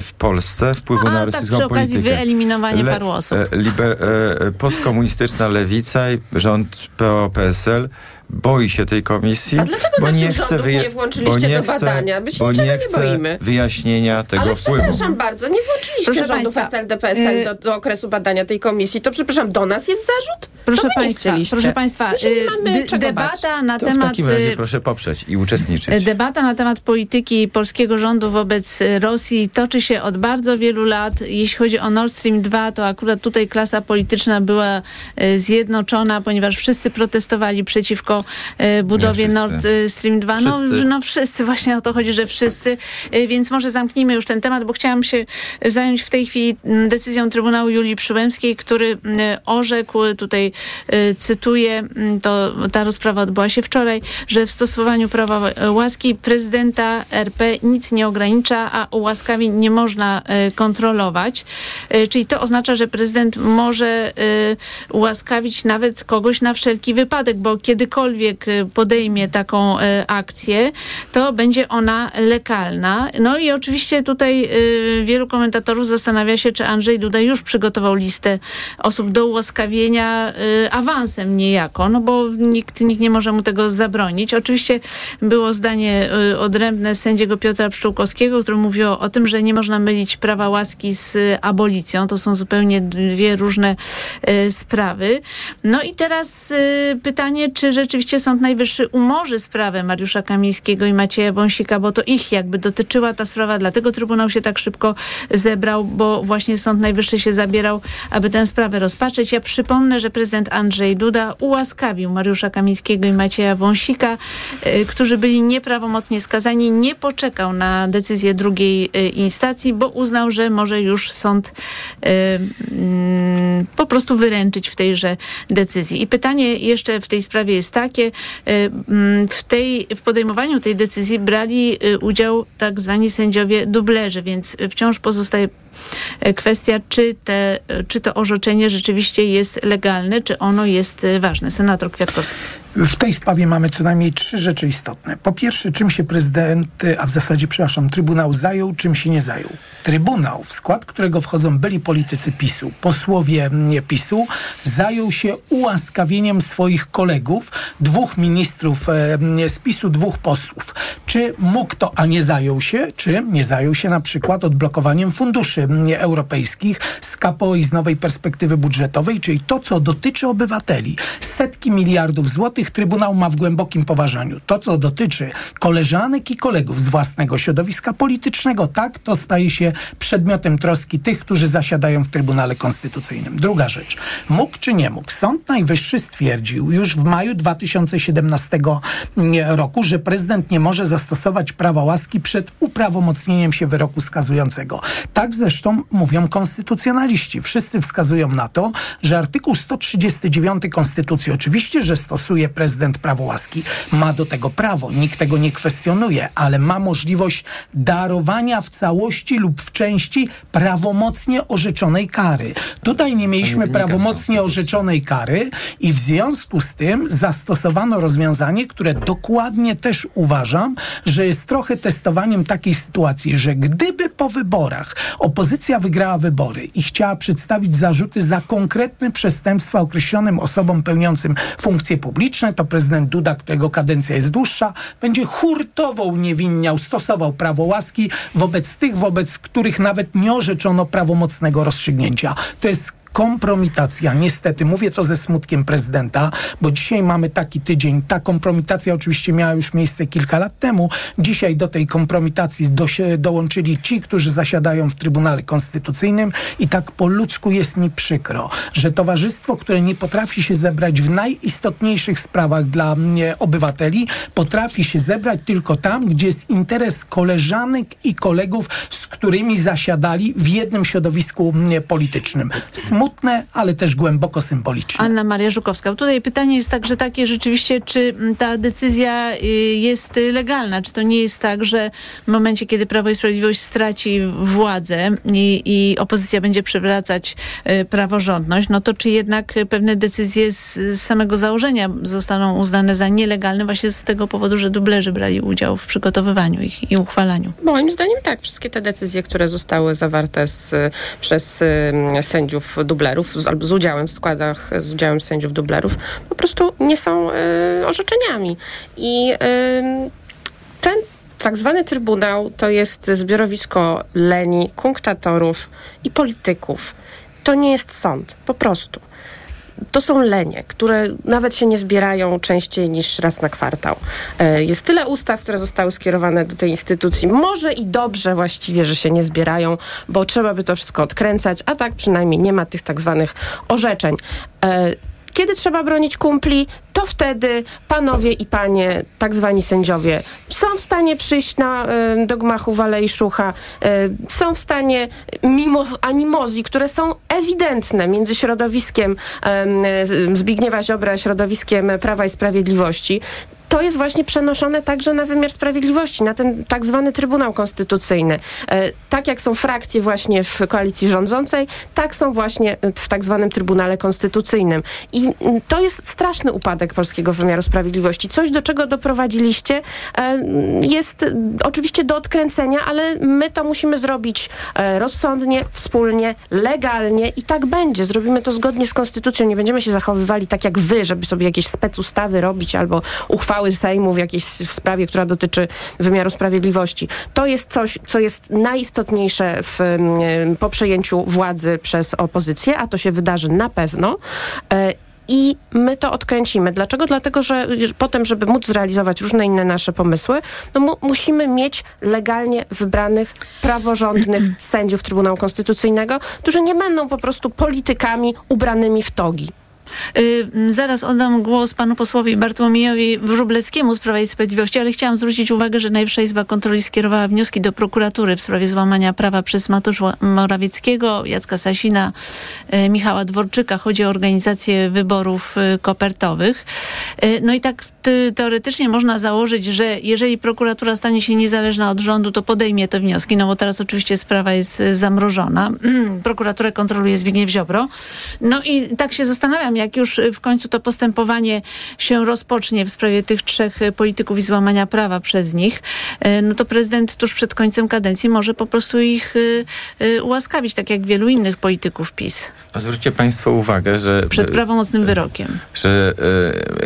w Polsce, wpływu A, na tak, rosyjską przy okazji politykę. wyeliminowanie Le, paru osób. Libe, postkomunistyczna lewica i rząd PO-PSL boi się tej komisji. A dlaczego bo nie chce wyja- nie włączyliście nie do badania? My się bo nie, nie boimy. wyjaśnienia tego Ale wpływu. przepraszam bardzo, nie włączyliście Proszę rządów państwa, y- do, do, okresu badania tej komisji. To przepraszam, do nas jest zarzut? Proszę państwa, proszę państwa, y, debata na to temat... w takim razie proszę poprzeć i uczestniczyć. Debata na temat polityki polskiego rządu wobec Rosji toczy się od bardzo wielu lat. Jeśli chodzi o Nord Stream 2, to akurat tutaj klasa polityczna była y, zjednoczona, ponieważ wszyscy protestowali przeciwko e, budowie Nord Stream 2. No, wszyscy. No, wszyscy, właśnie o to chodzi, że wszyscy. E, więc może zamknijmy już ten temat, bo chciałam się zająć w tej chwili decyzją Trybunału Julii Przyłębskiej, który orzekł, tutaj cytuję, to ta rozprawa odbyła się wczoraj, że w stosowaniu prawa łaski prezydenta RP nic nie ogranicza, a ułaskawień nie można kontrolować. Czyli to oznacza, że prezydent może ułaskawić nawet kogoś na wszelki wypadek, bo kiedykolwiek y, podejmie taką y, akcję, to będzie ona legalna. No i oczywiście tutaj y, wielu komentatorów zastanawia się, czy Andrzej Duda już przygotował listę osób do ułaskawienia awansem niejako, no bo nikt, nikt nie może mu tego zabronić. Oczywiście było zdanie odrębne sędziego Piotra Pszczółkowskiego, który mówił o tym, że nie można mylić prawa łaski z abolicją. To są zupełnie dwie różne sprawy. No i teraz pytanie, czy rzeczywiście Sąd Najwyższy umorzy sprawę Mariusza Kamińskiego i Macieja Wąsika, bo to ich jakby dotyczyła ta sprawa, dlatego Trybunał się tak szybko zebrał, bo właśnie Sąd Najwyższy się zabierał, aby tę sprawę rozpatrzeć. Ja przypomnę, że prezydent Andrzej Duda ułaskawił Mariusza Kamińskiego i Macieja Wąsika, y, którzy byli nieprawomocnie skazani. Nie poczekał na decyzję drugiej y, instancji, bo uznał, że może już sąd y, mm, po prostu wyręczyć w tejże decyzji. I pytanie jeszcze w tej sprawie jest takie, e, mm, w, tej, w podejmowaniu tej decyzji brali e, udział tak zwani sędziowie dublerzy, więc wciąż pozostaje kwestia, czy, te, czy to orzeczenie rzeczywiście jest legalne, czy ono jest ważne. Senator Kwiatkowski. W tej sprawie mamy co najmniej trzy rzeczy istotne. Po pierwsze, czym się prezydent, a w zasadzie, przepraszam, Trybunał zajął, czym się nie zajął. Trybunał, w skład którego wchodzą byli politycy PiSu, posłowie PiSu, zajął się ułaskawieniem swoich kolegów, dwóch ministrów e, z PiSu, dwóch posłów. Czy mógł to, a nie zajął się, czy nie zajął się na przykład odblokowaniem funduszy europejskich z KPO i z nowej perspektywy budżetowej, czyli to, co dotyczy obywateli. Setki miliardów złotych Trybunał ma w głębokim poważaniu. To, co dotyczy koleżanek i kolegów z własnego środowiska politycznego, tak, to staje się przedmiotem troski tych, którzy zasiadają w Trybunale Konstytucyjnym. Druga rzecz. Mógł czy nie mógł? Sąd Najwyższy stwierdził już w maju 2017 roku, że prezydent nie może zastosować prawa łaski przed uprawomocnieniem się wyroku skazującego. Tak zresztą mówią konstytucjonaliści. Wszyscy wskazują na to, że artykuł 139 Konstytucji oczywiście, że stosuje prezydent prawo łaski, ma do tego prawo, nikt tego nie kwestionuje, ale ma możliwość darowania w całości lub w części prawomocnie orzeczonej kary. Tutaj nie mieliśmy prawomocnie orzeczonej kary i w związku z tym zastosowano rozwiązanie, które dokładnie też uważam, że jest trochę testowaniem takiej sytuacji, że gdyby po wyborach opozycja wygrała wybory i chciała przedstawić zarzuty za konkretne przestępstwa określonym osobom pełniącym funkcje publiczne, to prezydent Duda, którego kadencja jest dłuższa, będzie hurtowo uniewinniał, stosował prawo łaski wobec tych, wobec których nawet nie orzeczono prawomocnego rozstrzygnięcia. To jest kompromitacja. Niestety, mówię to ze smutkiem prezydenta, bo dzisiaj mamy taki tydzień. Ta kompromitacja oczywiście miała już miejsce kilka lat temu. Dzisiaj do tej kompromitacji do, dołączyli ci, którzy zasiadają w Trybunale Konstytucyjnym i tak po ludzku jest mi przykro, że towarzystwo, które nie potrafi się zebrać w najistotniejszych sprawach dla mnie, obywateli, potrafi się zebrać tylko tam, gdzie jest interes koleżanek i kolegów, z którymi zasiadali w jednym środowisku politycznym. Smutne smutne, ale też głęboko symboliczne. Anna Maria Żukowska. Tutaj pytanie jest także takie rzeczywiście, czy ta decyzja y, jest legalna? Czy to nie jest tak, że w momencie, kiedy Prawo i Sprawiedliwość straci władzę i, i opozycja będzie przywracać y, praworządność, no to czy jednak pewne decyzje z samego założenia zostaną uznane za nielegalne właśnie z tego powodu, że dublerzy brali udział w przygotowywaniu ich i uchwalaniu? Moim zdaniem tak. Wszystkie te decyzje, które zostały zawarte z, przez sędziów dublerów albo z udziałem w składach, z udziałem sędziów dublerów po prostu nie są y, orzeczeniami. I y, ten tak zwany trybunał to jest zbiorowisko leni, kunktatorów i polityków. To nie jest sąd, po prostu to są lenie, które nawet się nie zbierają częściej niż raz na kwartał. E, jest tyle ustaw, które zostały skierowane do tej instytucji. Może i dobrze właściwie, że się nie zbierają, bo trzeba by to wszystko odkręcać, a tak przynajmniej nie ma tych tak zwanych orzeczeń. Kiedy trzeba bronić kumpli, to wtedy panowie i panie, tak zwani sędziowie, są w stanie przyjść na, do gmachu Walei Szucha, są w stanie, mimo animozji, które są ewidentne między środowiskiem Zbigniewa Ziobra, środowiskiem Prawa i Sprawiedliwości, to jest właśnie przenoszone także na wymiar sprawiedliwości, na ten tak zwany Trybunał Konstytucyjny. E, tak jak są frakcje właśnie w koalicji rządzącej, tak są właśnie w tak zwanym Trybunale Konstytucyjnym. I to jest straszny upadek polskiego wymiaru sprawiedliwości. Coś, do czego doprowadziliście, e, jest oczywiście do odkręcenia, ale my to musimy zrobić e, rozsądnie, wspólnie, legalnie i tak będzie. Zrobimy to zgodnie z konstytucją. Nie będziemy się zachowywali tak jak wy, żeby sobie jakieś specustawy robić albo uchwały uchwały Sejmu w jakiejś w sprawie, która dotyczy wymiaru sprawiedliwości. To jest coś, co jest najistotniejsze w, po przejęciu władzy przez opozycję, a to się wydarzy na pewno e, i my to odkręcimy. Dlaczego? Dlatego, że potem, żeby móc zrealizować różne inne nasze pomysły, no mu, musimy mieć legalnie wybranych, praworządnych sędziów Trybunału Konstytucyjnego, którzy nie będą po prostu politykami ubranymi w togi. Y, zaraz oddam głos panu posłowi Bartłomiejowi Wróblewskiemu z Prawa i Sprawiedliwości, ale chciałam zwrócić uwagę, że Najwyższa Izba Kontroli skierowała wnioski do prokuratury w sprawie złamania prawa przez Matusza Morawieckiego, Jacka Sasina, y, Michała Dworczyka. Chodzi o organizację wyborów y, kopertowych. No i tak teoretycznie można założyć, że jeżeli prokuratura stanie się niezależna od rządu, to podejmie te wnioski, no bo teraz oczywiście sprawa jest zamrożona. Prokuraturę kontroluje Zbigniew Ziobro. No i tak się zastanawiam, jak już w końcu to postępowanie się rozpocznie w sprawie tych trzech polityków i złamania prawa przez nich, no to prezydent tuż przed końcem kadencji może po prostu ich ułaskawić, tak jak wielu innych polityków PiS. zwróćcie Państwo uwagę, że... Przed prawomocnym wyrokiem. Że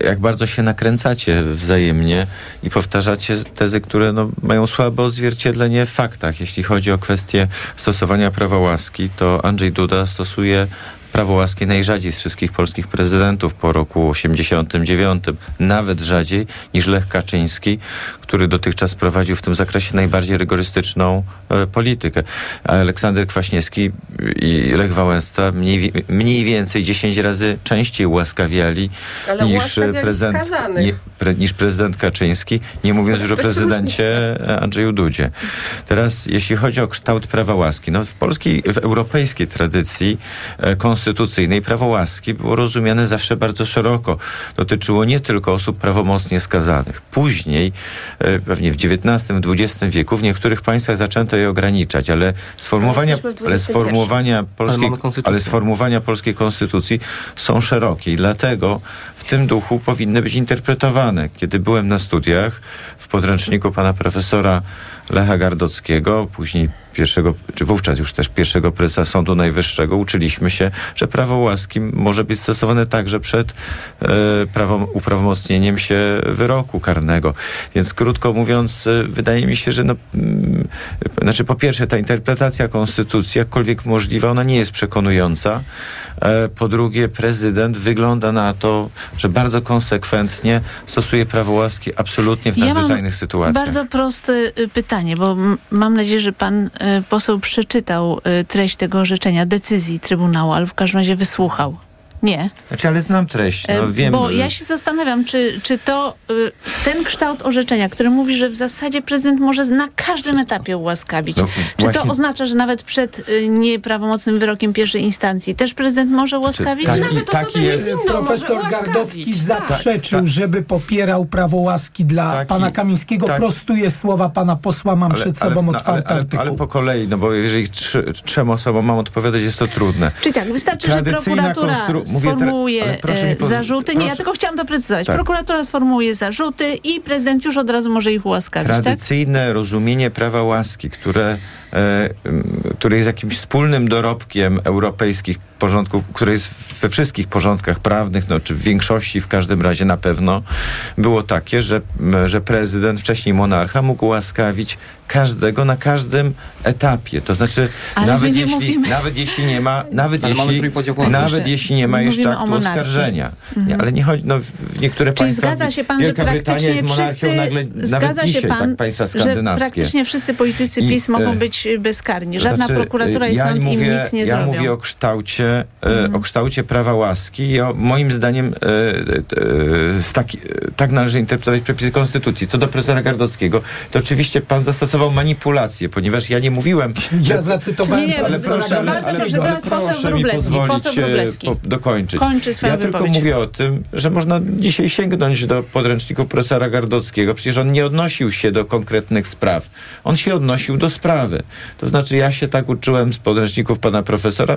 jak bardzo się nakręcacie wzajemnie i powtarzacie tezy, które no, mają słabe odzwierciedlenie w faktach. Jeśli chodzi o kwestię stosowania prawa łaski, to Andrzej Duda stosuje prawo łaski najrzadziej z wszystkich polskich prezydentów po roku 89, nawet rzadziej niż Lech Kaczyński, który dotychczas prowadził w tym zakresie najbardziej rygorystyczną e, politykę. A Aleksander Kwaśniewski i Lech Wałęsa mniej, mniej więcej 10 razy częściej łaskawiali niż prezydent, nie, pre, niż prezydent Kaczyński, nie mówiąc już o prezydencie Andrzeju Dudzie. Teraz, jeśli chodzi o kształt prawa łaski, no w polskiej, w europejskiej tradycji e, konstytucyjnej prawo łaski było rozumiane zawsze bardzo szeroko. Dotyczyło nie tylko osób prawomocnie skazanych. Później, e, pewnie w XIX, w XX wieku, w niektórych państwach zaczęto je ograniczać, ale sformułowania, ale sformułowania, polskiej, ale, ale sformułowania polskiej konstytucji są szerokie i dlatego w tym duchu powinny być interpretowane. Kiedy byłem na studiach w podręczniku pana profesora Lecha Gardockiego, później pierwszego, czy wówczas już też pierwszego prezesa Sądu Najwyższego, uczyliśmy się, że prawo łaski może być stosowane także przed e, prawom, uprawomocnieniem się wyroku karnego. Więc krótko mówiąc, e, wydaje mi się, że no, mm, znaczy po pierwsze ta interpretacja konstytucji, jakkolwiek możliwa, ona nie jest przekonująca. E, po drugie, prezydent wygląda na to, że bardzo konsekwentnie stosuje prawo łaski absolutnie w ja nadzwyczajnych sytuacjach. Bardzo proste y, pytanie, bo mam nadzieję, że pan poseł przeczytał y, treść tego orzeczenia, decyzji Trybunału, ale w każdym razie wysłuchał. Nie. Znaczy, ale znam treść, no, e, wiem. Bo ja się zastanawiam, czy, czy to y, ten kształt orzeczenia, który mówi, że w zasadzie prezydent może na każdym Wszystko. etapie ułaskawić. No, czy właśnie... to oznacza, że nawet przed y, nieprawomocnym wyrokiem pierwszej instancji też prezydent może ułaskawić? Taki, nawet taki jest. Profesor Gardocki zaprzeczył, tak, tak. żeby popierał prawo łaski dla taki, pana Kamińskiego. Tak. Prostuje słowa pana posła, mam ale, przed sobą ale, no, otwarty ale, artykuł. Ale po kolei, no bo jeżeli trzy, trzem osobom mam odpowiadać, jest to trudne. Czyli tak, wystarczy, że prokuratura sformułuje e, zarzuty. Nie, ja tylko chciałam doprecyzować. Tak. Prokuratura sformułuje zarzuty i prezydent już od razu może ich ułaskawić. Tak? Tradycyjne tak? rozumienie prawa łaski, które który jest jakimś wspólnym dorobkiem europejskich porządków, który jest we wszystkich porządkach prawnych, no, czy w większości w każdym razie na pewno, było takie, że, że prezydent, wcześniej monarcha, mógł łaskawić każdego na każdym etapie. To znaczy, nawet jeśli, nawet jeśli nie ma, nawet jeśli, nawet jeśli nie ma jeszcze aktu oskarżenia. Mhm. Nie, ale nie chodzi, no, w niektóre Czyli państwa, zgadza się pan, Wielka że praktycznie wszyscy, nagle, zgadza dzisiaj, się pan, tak, państwa skandynawskie. że praktycznie wszyscy politycy PiS I, mogą być bezkarni. Żadna znaczy, prokuratura i ja sąd mówię, im nic nie ja zrobią. Ja mówię o kształcie, mhm. o kształcie prawa łaski i o, moim zdaniem e, e, taki, tak należy interpretować przepisy konstytucji. Co do profesora Gardockiego, to oczywiście pan zastosował manipulację, ponieważ ja nie mówiłem... Ja że, zacytowałem... Nie, nie, ale proszę, ale, bardzo ale, proszę, teraz poseł Wróblewski. Poseł Wróblewski. Po, dokończyć. Kończy swoją ja wypowiedź. tylko mówię o tym, że można dzisiaj sięgnąć do podręczników profesora Gardockiego. Przecież on nie odnosił się do konkretnych spraw. On się odnosił do sprawy. To znaczy ja się tak uczyłem z podręczników pana profesora.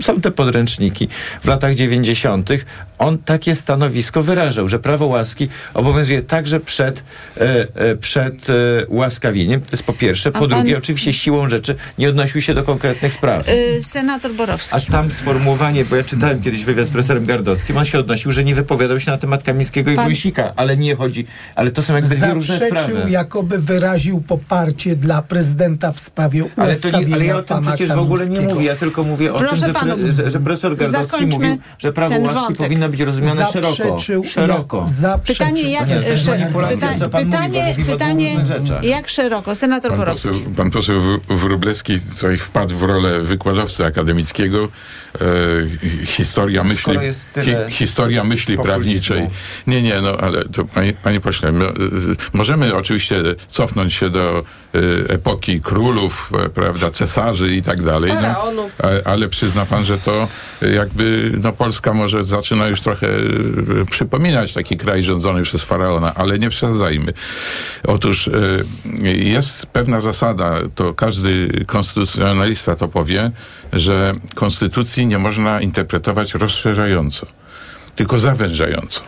Są te podręczniki. W latach 90. on takie stanowisko wyrażał, że prawo łaski obowiązuje także przed, e, e, przed e, łaskawieniem. To jest po pierwsze. Po drugie, oczywiście siłą rzeczy nie odnosił się do konkretnych spraw. Yy, senator Borowski. A tam sformułowanie, bo ja czytałem kiedyś wywiad z profesorem Gardowskim, on się odnosił, że nie wypowiadał się na temat Kamińskiego Pan... i Wójsika, ale nie chodzi, ale to są jakby dwie różne sprawy. jakoby wyraził poparcie dla prezydenta w sprawie ale, to nie, ale ja o tym przecież w ogóle nie mówię, ja tylko mówię o Proszę tym, że, pre, że, że profesor Gardowski mówił, że prawo łaski powinno być rozumiane szeroko. Szeroko. Pytanie, jak, pyta, pytanie, pytanie jak szeroko? Senator pan Borowski. Poseł, pan poseł Wróblewski tutaj wpadł w rolę wykładowcy akademickiego. E, historia myśli, hi, historia myśli prawniczej. Nie, nie, no ale to panie, panie pośle, my, e, możemy oczywiście cofnąć się do e, epoki królów, e, prawda, cesarzy i tak dalej. No, ale przyzna pan, że to jakby, no Polska może zaczyna już trochę przypominać taki kraj rządzony przez faraona, ale nie przesadzajmy. Otóż jest pewna zasada, to każdy konstytucjonalista to powie, że konstytucji nie można interpretować rozszerzająco, tylko zawężająco.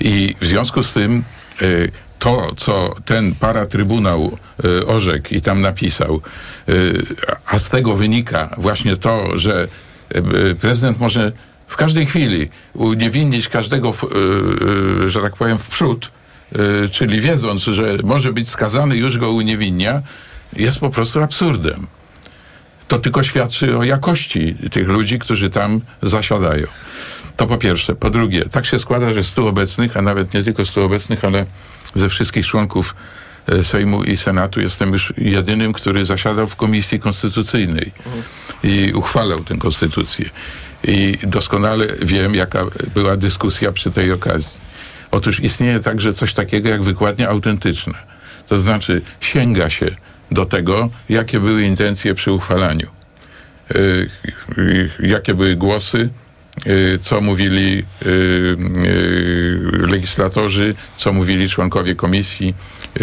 I w związku z tym y, to, co ten paratrybunał y, orzekł i tam napisał, y, a z tego wynika właśnie to, że prezydent może w każdej chwili uniewinnić każdego, że tak powiem, w przód, czyli wiedząc, że może być skazany, już go uniewinnia, jest po prostu absurdem to tylko świadczy o jakości tych ludzi, którzy tam zasiadają. To po pierwsze. Po drugie, tak się składa, że stu obecnych, a nawet nie tylko stu obecnych, ale ze wszystkich członków e, Sejmu i Senatu jestem już jedynym, który zasiadał w Komisji Konstytucyjnej i uchwalał tę konstytucję. I doskonale wiem, jaka była dyskusja przy tej okazji. Otóż istnieje także coś takiego jak wykładnia autentyczna. To znaczy sięga się do tego, jakie były intencje przy uchwalaniu, y, y, jakie były głosy, y, co mówili legislatorzy, co mówili członkowie komisji,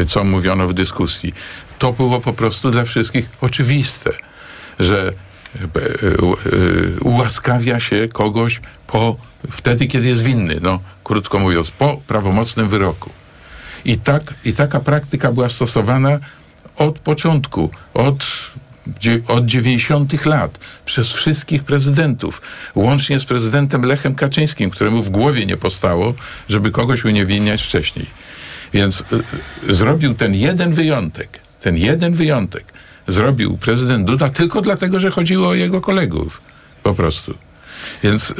co mówiono w dyskusji. To było po prostu dla wszystkich oczywiste, że ułaskawia się kogoś po, wtedy, kiedy jest winny, no, krótko mówiąc, po prawomocnym wyroku. I, tak, I taka praktyka była stosowana od początku, od od 90. lat przez wszystkich prezydentów, łącznie z prezydentem Lechem Kaczyńskim, któremu w głowie nie postało, żeby kogoś uniewinniać wcześniej. Więc y, y, zrobił ten jeden wyjątek, ten jeden wyjątek zrobił prezydent Duda tylko dlatego, że chodziło o jego kolegów. Po prostu. Więc y,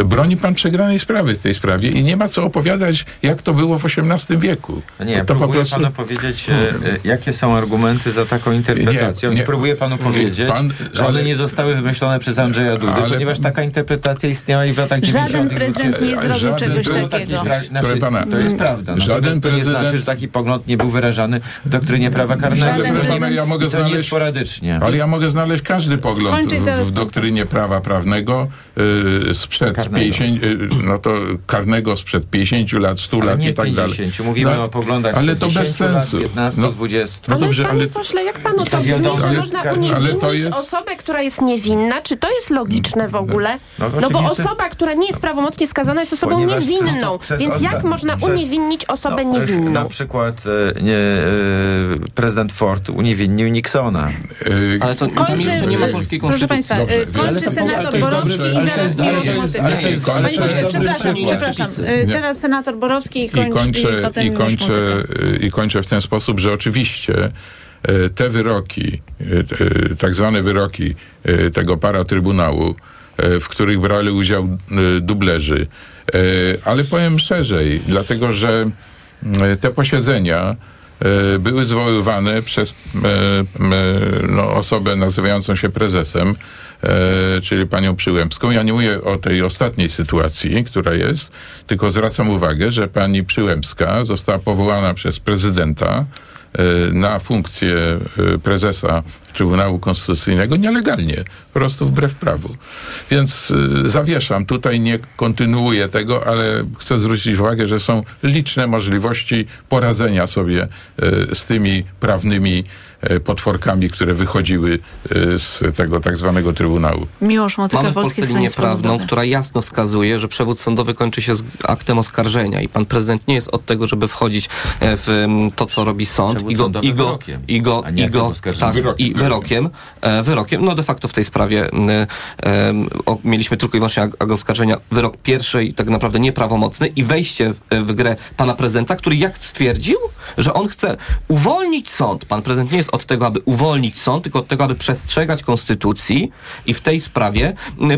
y, broni pan przegranej sprawy w tej sprawie i nie ma co opowiadać, jak to było w XVIII wieku. Nie, to próbuję po prostu... panu powiedzieć, e, jakie są argumenty za taką interpretacją. Nie, nie, próbuję panu powiedzieć, pan, że one nie zostały wymyślone przez Andrzeja Dudę, ale, ponieważ taka interpretacja istniała i w latach 90. Żaden prezydent nie zrobił czegoś takiego. Znaczy, pana, to jest prawda. Żaden prezydent... to nie znaczy, że taki pogląd nie był wyrażany w doktrynie prawa karnego. Żaden ja mogę znaleźć, sporadycznie. Ale ja mogę znaleźć każdy pogląd w, w doktrynie prawa prawnego, y, sprzed karnego. 50, y, no to karnego sprzed 50 lat, 100 ale lat i tak 50. dalej. Mówimy no, o poglądach ale to bez sensu. Lat, 15, no, 20. No dobrze, ale, panie pośle, jak panu to brzmi, że można uniewinnić jest... osobę, która jest niewinna? Czy to jest logiczne w ogóle? No, no bo osoba, która nie jest prawomocnie skazana, jest osobą Ponieważ niewinną. Przez, przez więc jak można przez, uniewinnić osobę no, niewinną? Na przykład e, nie, e, prezydent Ford uniewinnił Nixona. E, ale to tam jeszcze nie ma polskiej konstytucji. Proszę Państwa, kończy senator Borowski i Przepraszam, przepraszam. Teraz senator Borowski i kończę. I kończę, i kończę w ten sposób, że oczywiście te wyroki, tak zwane wyroki tego paratrybunału, w których brali udział dublerzy, ale powiem szerzej, dlatego że te posiedzenia były zwoływane przez no, osobę nazywającą się prezesem, czyli panią Przyłębską. Ja nie mówię o tej ostatniej sytuacji, która jest, tylko zwracam uwagę, że pani Przyłębska została powołana przez prezydenta na funkcję prezesa Trybunału Konstytucyjnego nielegalnie, po prostu wbrew prawu. Więc y, zawieszam, tutaj nie kontynuuję tego, ale chcę zwrócić uwagę, że są liczne możliwości poradzenia sobie y, z tymi prawnymi y, potworkami, które wychodziły y, z tego tak zwanego Trybunału. Miłosz Motyka, Mamy w Polsce linię prawną, która jasno wskazuje, że przewód sądowy kończy się z aktem oskarżenia i pan prezydent nie jest od tego, żeby wchodzić e, w to, co robi sąd i go, i go, i go, i go, tak, i wyrokiem, e, wyrokiem, no de facto w tej sprawie e, mieliśmy tylko i wyłącznie oskarżenia, wyrok pierwszy i tak naprawdę nieprawomocny i wejście w, w grę pana prezydenta, który jak stwierdził, że on chce uwolnić sąd. Pan prezydent nie jest od tego, aby uwolnić sąd, tylko od tego, aby przestrzegać konstytucji i w tej sprawie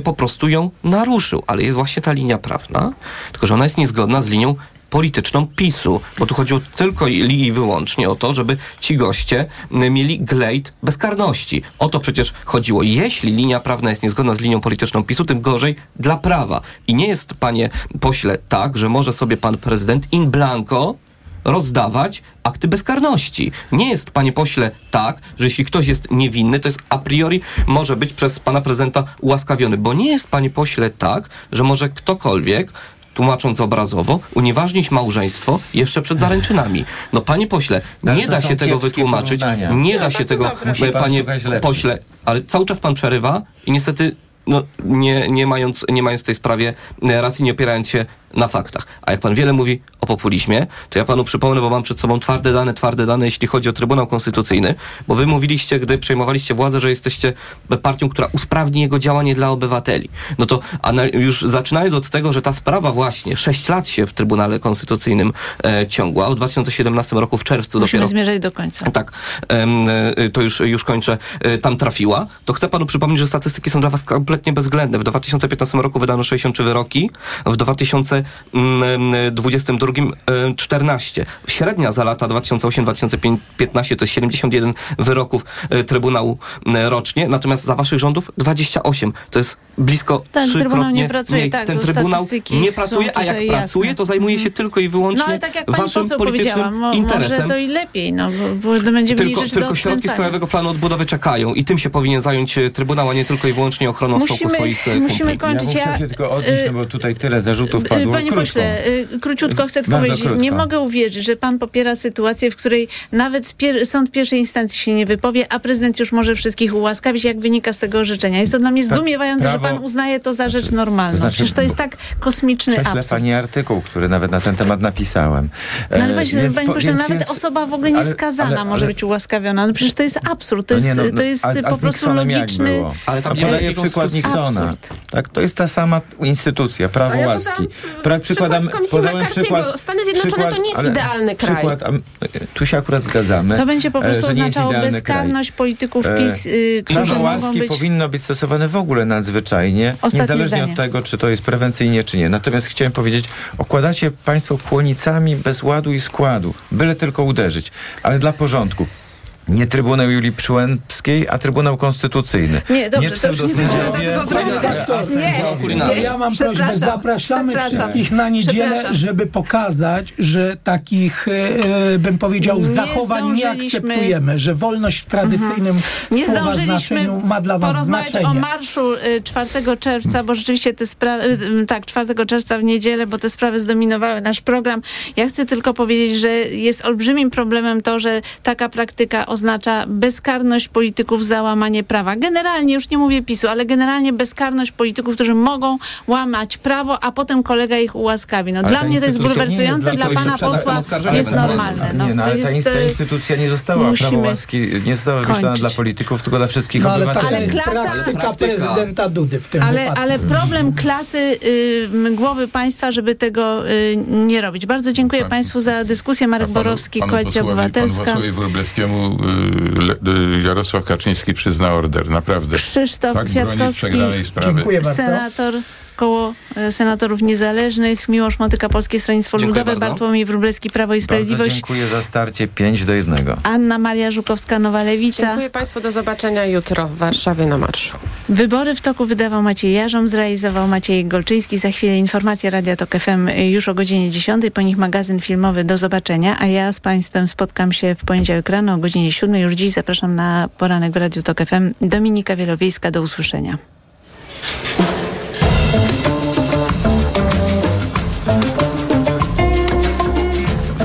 po prostu ją naruszył. Ale jest właśnie ta linia prawna, tylko że ona jest niezgodna z linią polityczną PiSu, bo tu chodziło tylko i wyłącznie o to, żeby ci goście mieli glejt bezkarności. O to przecież chodziło. Jeśli linia prawna jest niezgodna z linią polityczną PiSu, tym gorzej dla prawa. I nie jest, panie pośle, tak, że może sobie pan prezydent in blanco rozdawać akty bezkarności. Nie jest, panie pośle, tak, że jeśli ktoś jest niewinny, to jest a priori może być przez pana prezydenta ułaskawiony, bo nie jest, panie pośle, tak, że może ktokolwiek tłumacząc obrazowo, unieważnić małżeństwo jeszcze przed zaręczynami. No panie pośle, no, nie da się tego wytłumaczyć, nie da się tego, panie pośle, ale cały czas pan przerywa i niestety no, nie, nie, mając, nie mając w tej sprawie racji, nie opierając się na faktach. A jak pan wiele mówi o populizmie, to ja panu przypomnę, bo mam przed sobą twarde dane, twarde dane, jeśli chodzi o Trybunał Konstytucyjny, bo wy mówiliście, gdy przejmowaliście władzę, że jesteście partią, która usprawni jego działanie dla obywateli. No to już zaczynając od tego, że ta sprawa właśnie 6 lat się w Trybunale Konstytucyjnym e, ciągła, w 2017 roku w czerwcu Musimy dopiero... zmierzać do końca. Tak, e, to już, już kończę, e, tam trafiła, to chcę panu przypomnieć, że statystyki są dla was kompletnie bezwzględne. W 2015 roku wydano 63 wyroki, w 2000 2022 14. Średnia za lata 2008-2015 to jest 71 wyroków e, Trybunału rocznie, natomiast za waszych rządów 28. To jest blisko Ten Trybunał nie pracuje, mniej. tak, Ten Trybunał nie pracuje, a jak jasne. pracuje, to zajmuje się tylko i wyłącznie no, ale tak jak waszym politycznym mo interesem. Może to i lepiej, no, bo, bo będzie tylko, tylko środki z Krajowego Planu Odbudowy czekają i tym się powinien zająć e, Trybunał, a nie tylko i wyłącznie ochroną musimy, stołku swoich e, Musimy kończyć. Ja, ja się tylko odnieść, no bo tutaj tyle zarzutów padło. Panie krótko. pośle, króciutko chcę tylko powiedzieć, krótko. nie mogę uwierzyć, że pan popiera sytuację, w której nawet pier sąd pierwszej instancji się nie wypowie, a prezydent już może wszystkich ułaskawić, jak wynika z tego orzeczenia. Jest to dla mnie tak, zdumiewające, prawo, że pan uznaje to za rzecz znaczy, normalną. To znaczy, Przecież to jest tak kosmiczny Prześlę absurd. pani artykuł, który nawet na ten temat napisałem. No, ale właśnie, więc, panie pośle, nawet więc, osoba w ogóle nieskazana ale, ale, może być ułaskawiona. No przecież to jest absurd. To jest, no, no, to jest a, a po prostu logiczny... Ale tam podaję przykład Nixona. Tak, to jest ta sama instytucja, prawo ja łaski. Pra, przykładam, podałem przykład, Stany Zjednoczone to nie jest idealny kraj. Przykład, tu się akurat zgadzamy. To będzie po prostu oznaczało bezkarność polityków e, PiS, yy, którzy Prawo łaski być... powinno być stosowane w ogóle nadzwyczajnie, Ostatnie niezależnie zdanie. od tego, czy to jest prewencyjnie, czy nie. Natomiast chciałem powiedzieć, okładacie państwo płonicami bez ładu i składu, byle tylko uderzyć. Ale dla porządku, nie Trybunał Julii Przyłębskiej, a Trybunał Konstytucyjny. Nie, dobrze, nie to już nie nie, nie, Ja mam prośbę, zapraszamy wszystkich na niedzielę, żeby pokazać, że takich, e, bym powiedział, nie zachowań nie akceptujemy, że wolność w tradycyjnym mhm. nie słowa znaczeniu ma dla was znaczenie. o marszu 4 y, czerwca, bo rzeczywiście te sprawy, y, tak, 4 czerwca w niedzielę, bo te sprawy zdominowały nasz program. Ja chcę tylko powiedzieć, że jest olbrzymim problemem to, że taka praktyka oznacza bezkarność polityków za łamanie prawa. Generalnie, już nie mówię PiSu, ale generalnie bezkarność polityków, którzy mogą łamać prawo, a potem kolega ich ułaskawi. No, dla mnie to jest bulwersujące, dla pana posła jest normalne. No, nie, no, ale jest, ta instytucja nie została prawo łaski, nie została wymyślona dla polityków, tylko dla wszystkich no, ale obywateli. Ale klasa, praktyka prezydenta Dudy w tym ale, wypadku. Ale problem klasy y, głowy państwa, żeby tego y, nie robić. Bardzo dziękuję pan, Państwu za dyskusję. Marek panu, Borowski, Koalicja Obywatelska. Panu posłowi Wróblewskiemu Jarosław Kaczyński przyzna order, naprawdę. Krzysztof tak Kwiatkowski, Dziękuję bardzo. senator koło e, senatorów niezależnych, Miłosz Motyka, Polskie Stronnictwo Dziękuję Ludowe, bardzo. Bartłomiej Wróblewski, Prawo i Sprawiedliwość. Bardzo dziękuję za starcie 5 do 1. Anna Maria Żukowska, Nowa Lewica. Dziękuję Państwu, do zobaczenia jutro w Warszawie na marszu. Wybory w toku wydawał Maciej Jarzom, zrealizował Maciej Golczyński. Za chwilę informacje Radia Tok FM już o godzinie 10, po nich magazyn filmowy. Do zobaczenia, a ja z Państwem spotkam się w poniedziałek rano o godzinie 7. Już dziś zapraszam na poranek w Radiu Tok FM. Dominika Wielowiejska, do usłyszenia.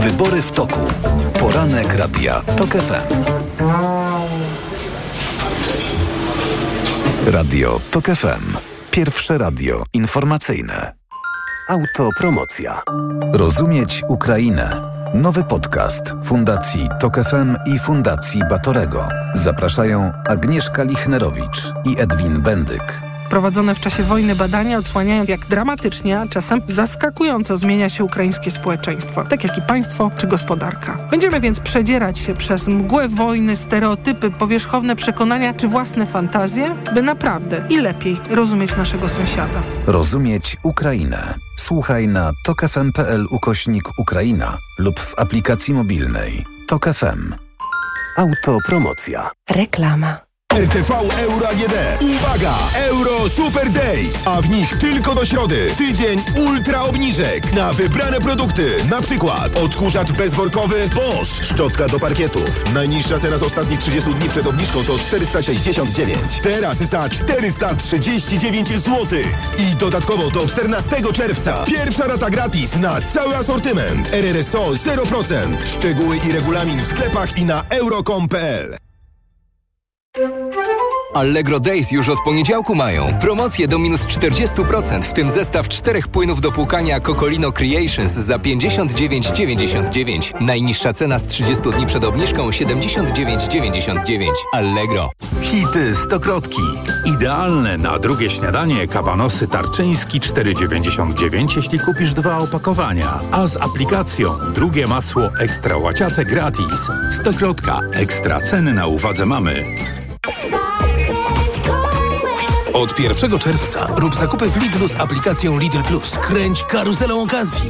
Wybory w toku. Poranek Radia TOK FM. Radio TOK FM. Pierwsze radio informacyjne. Autopromocja. Rozumieć Ukrainę. Nowy podcast Fundacji TOK FM i Fundacji Batorego. Zapraszają Agnieszka Lichnerowicz i Edwin Bendyk. Prowadzone w czasie wojny badania odsłaniają, jak dramatycznie, a czasem zaskakująco zmienia się ukraińskie społeczeństwo, tak jak i państwo czy gospodarka. Będziemy więc przedzierać się przez mgłę wojny, stereotypy, powierzchowne przekonania czy własne fantazje, by naprawdę i lepiej rozumieć naszego sąsiada. Rozumieć Ukrainę. Słuchaj na tokefm.pl ukośnik Ukraina lub w aplikacji mobilnej. Tok FM. Autopromocja. Reklama. RTV Euro AGD. Uwaga! Euro Super Days, a w nich tylko do środy. Tydzień ultra obniżek na wybrane produkty. Na przykład odkurzacz bezworkowy Bosch. Szczotka do parkietów. Najniższa teraz ostatnich 30 dni przed obniżką to 469. Teraz za 439 zł. I dodatkowo do 14 czerwca. Pierwsza rata gratis na cały asortyment. RRSO 0%. Szczegóły i regulamin w sklepach i na euro.com.pl Allegro Days już od poniedziałku mają. Promocje do minus 40%, w tym zestaw czterech płynów do płukania Cocolino Creations za 59,99. Najniższa cena z 30 dni przed obniżką 79,99. Allegro. Hity stokrotki. Idealne na drugie śniadanie kabanosy tarczyński 4,99, jeśli kupisz dwa opakowania. A z aplikacją drugie masło ekstra łaciate gratis. Stokrotka. Ekstra ceny na uwadze mamy. Od 1 czerwca rób zakupy w Lidlu z aplikacją Lidl Plus. Kręć karuzelą okazji.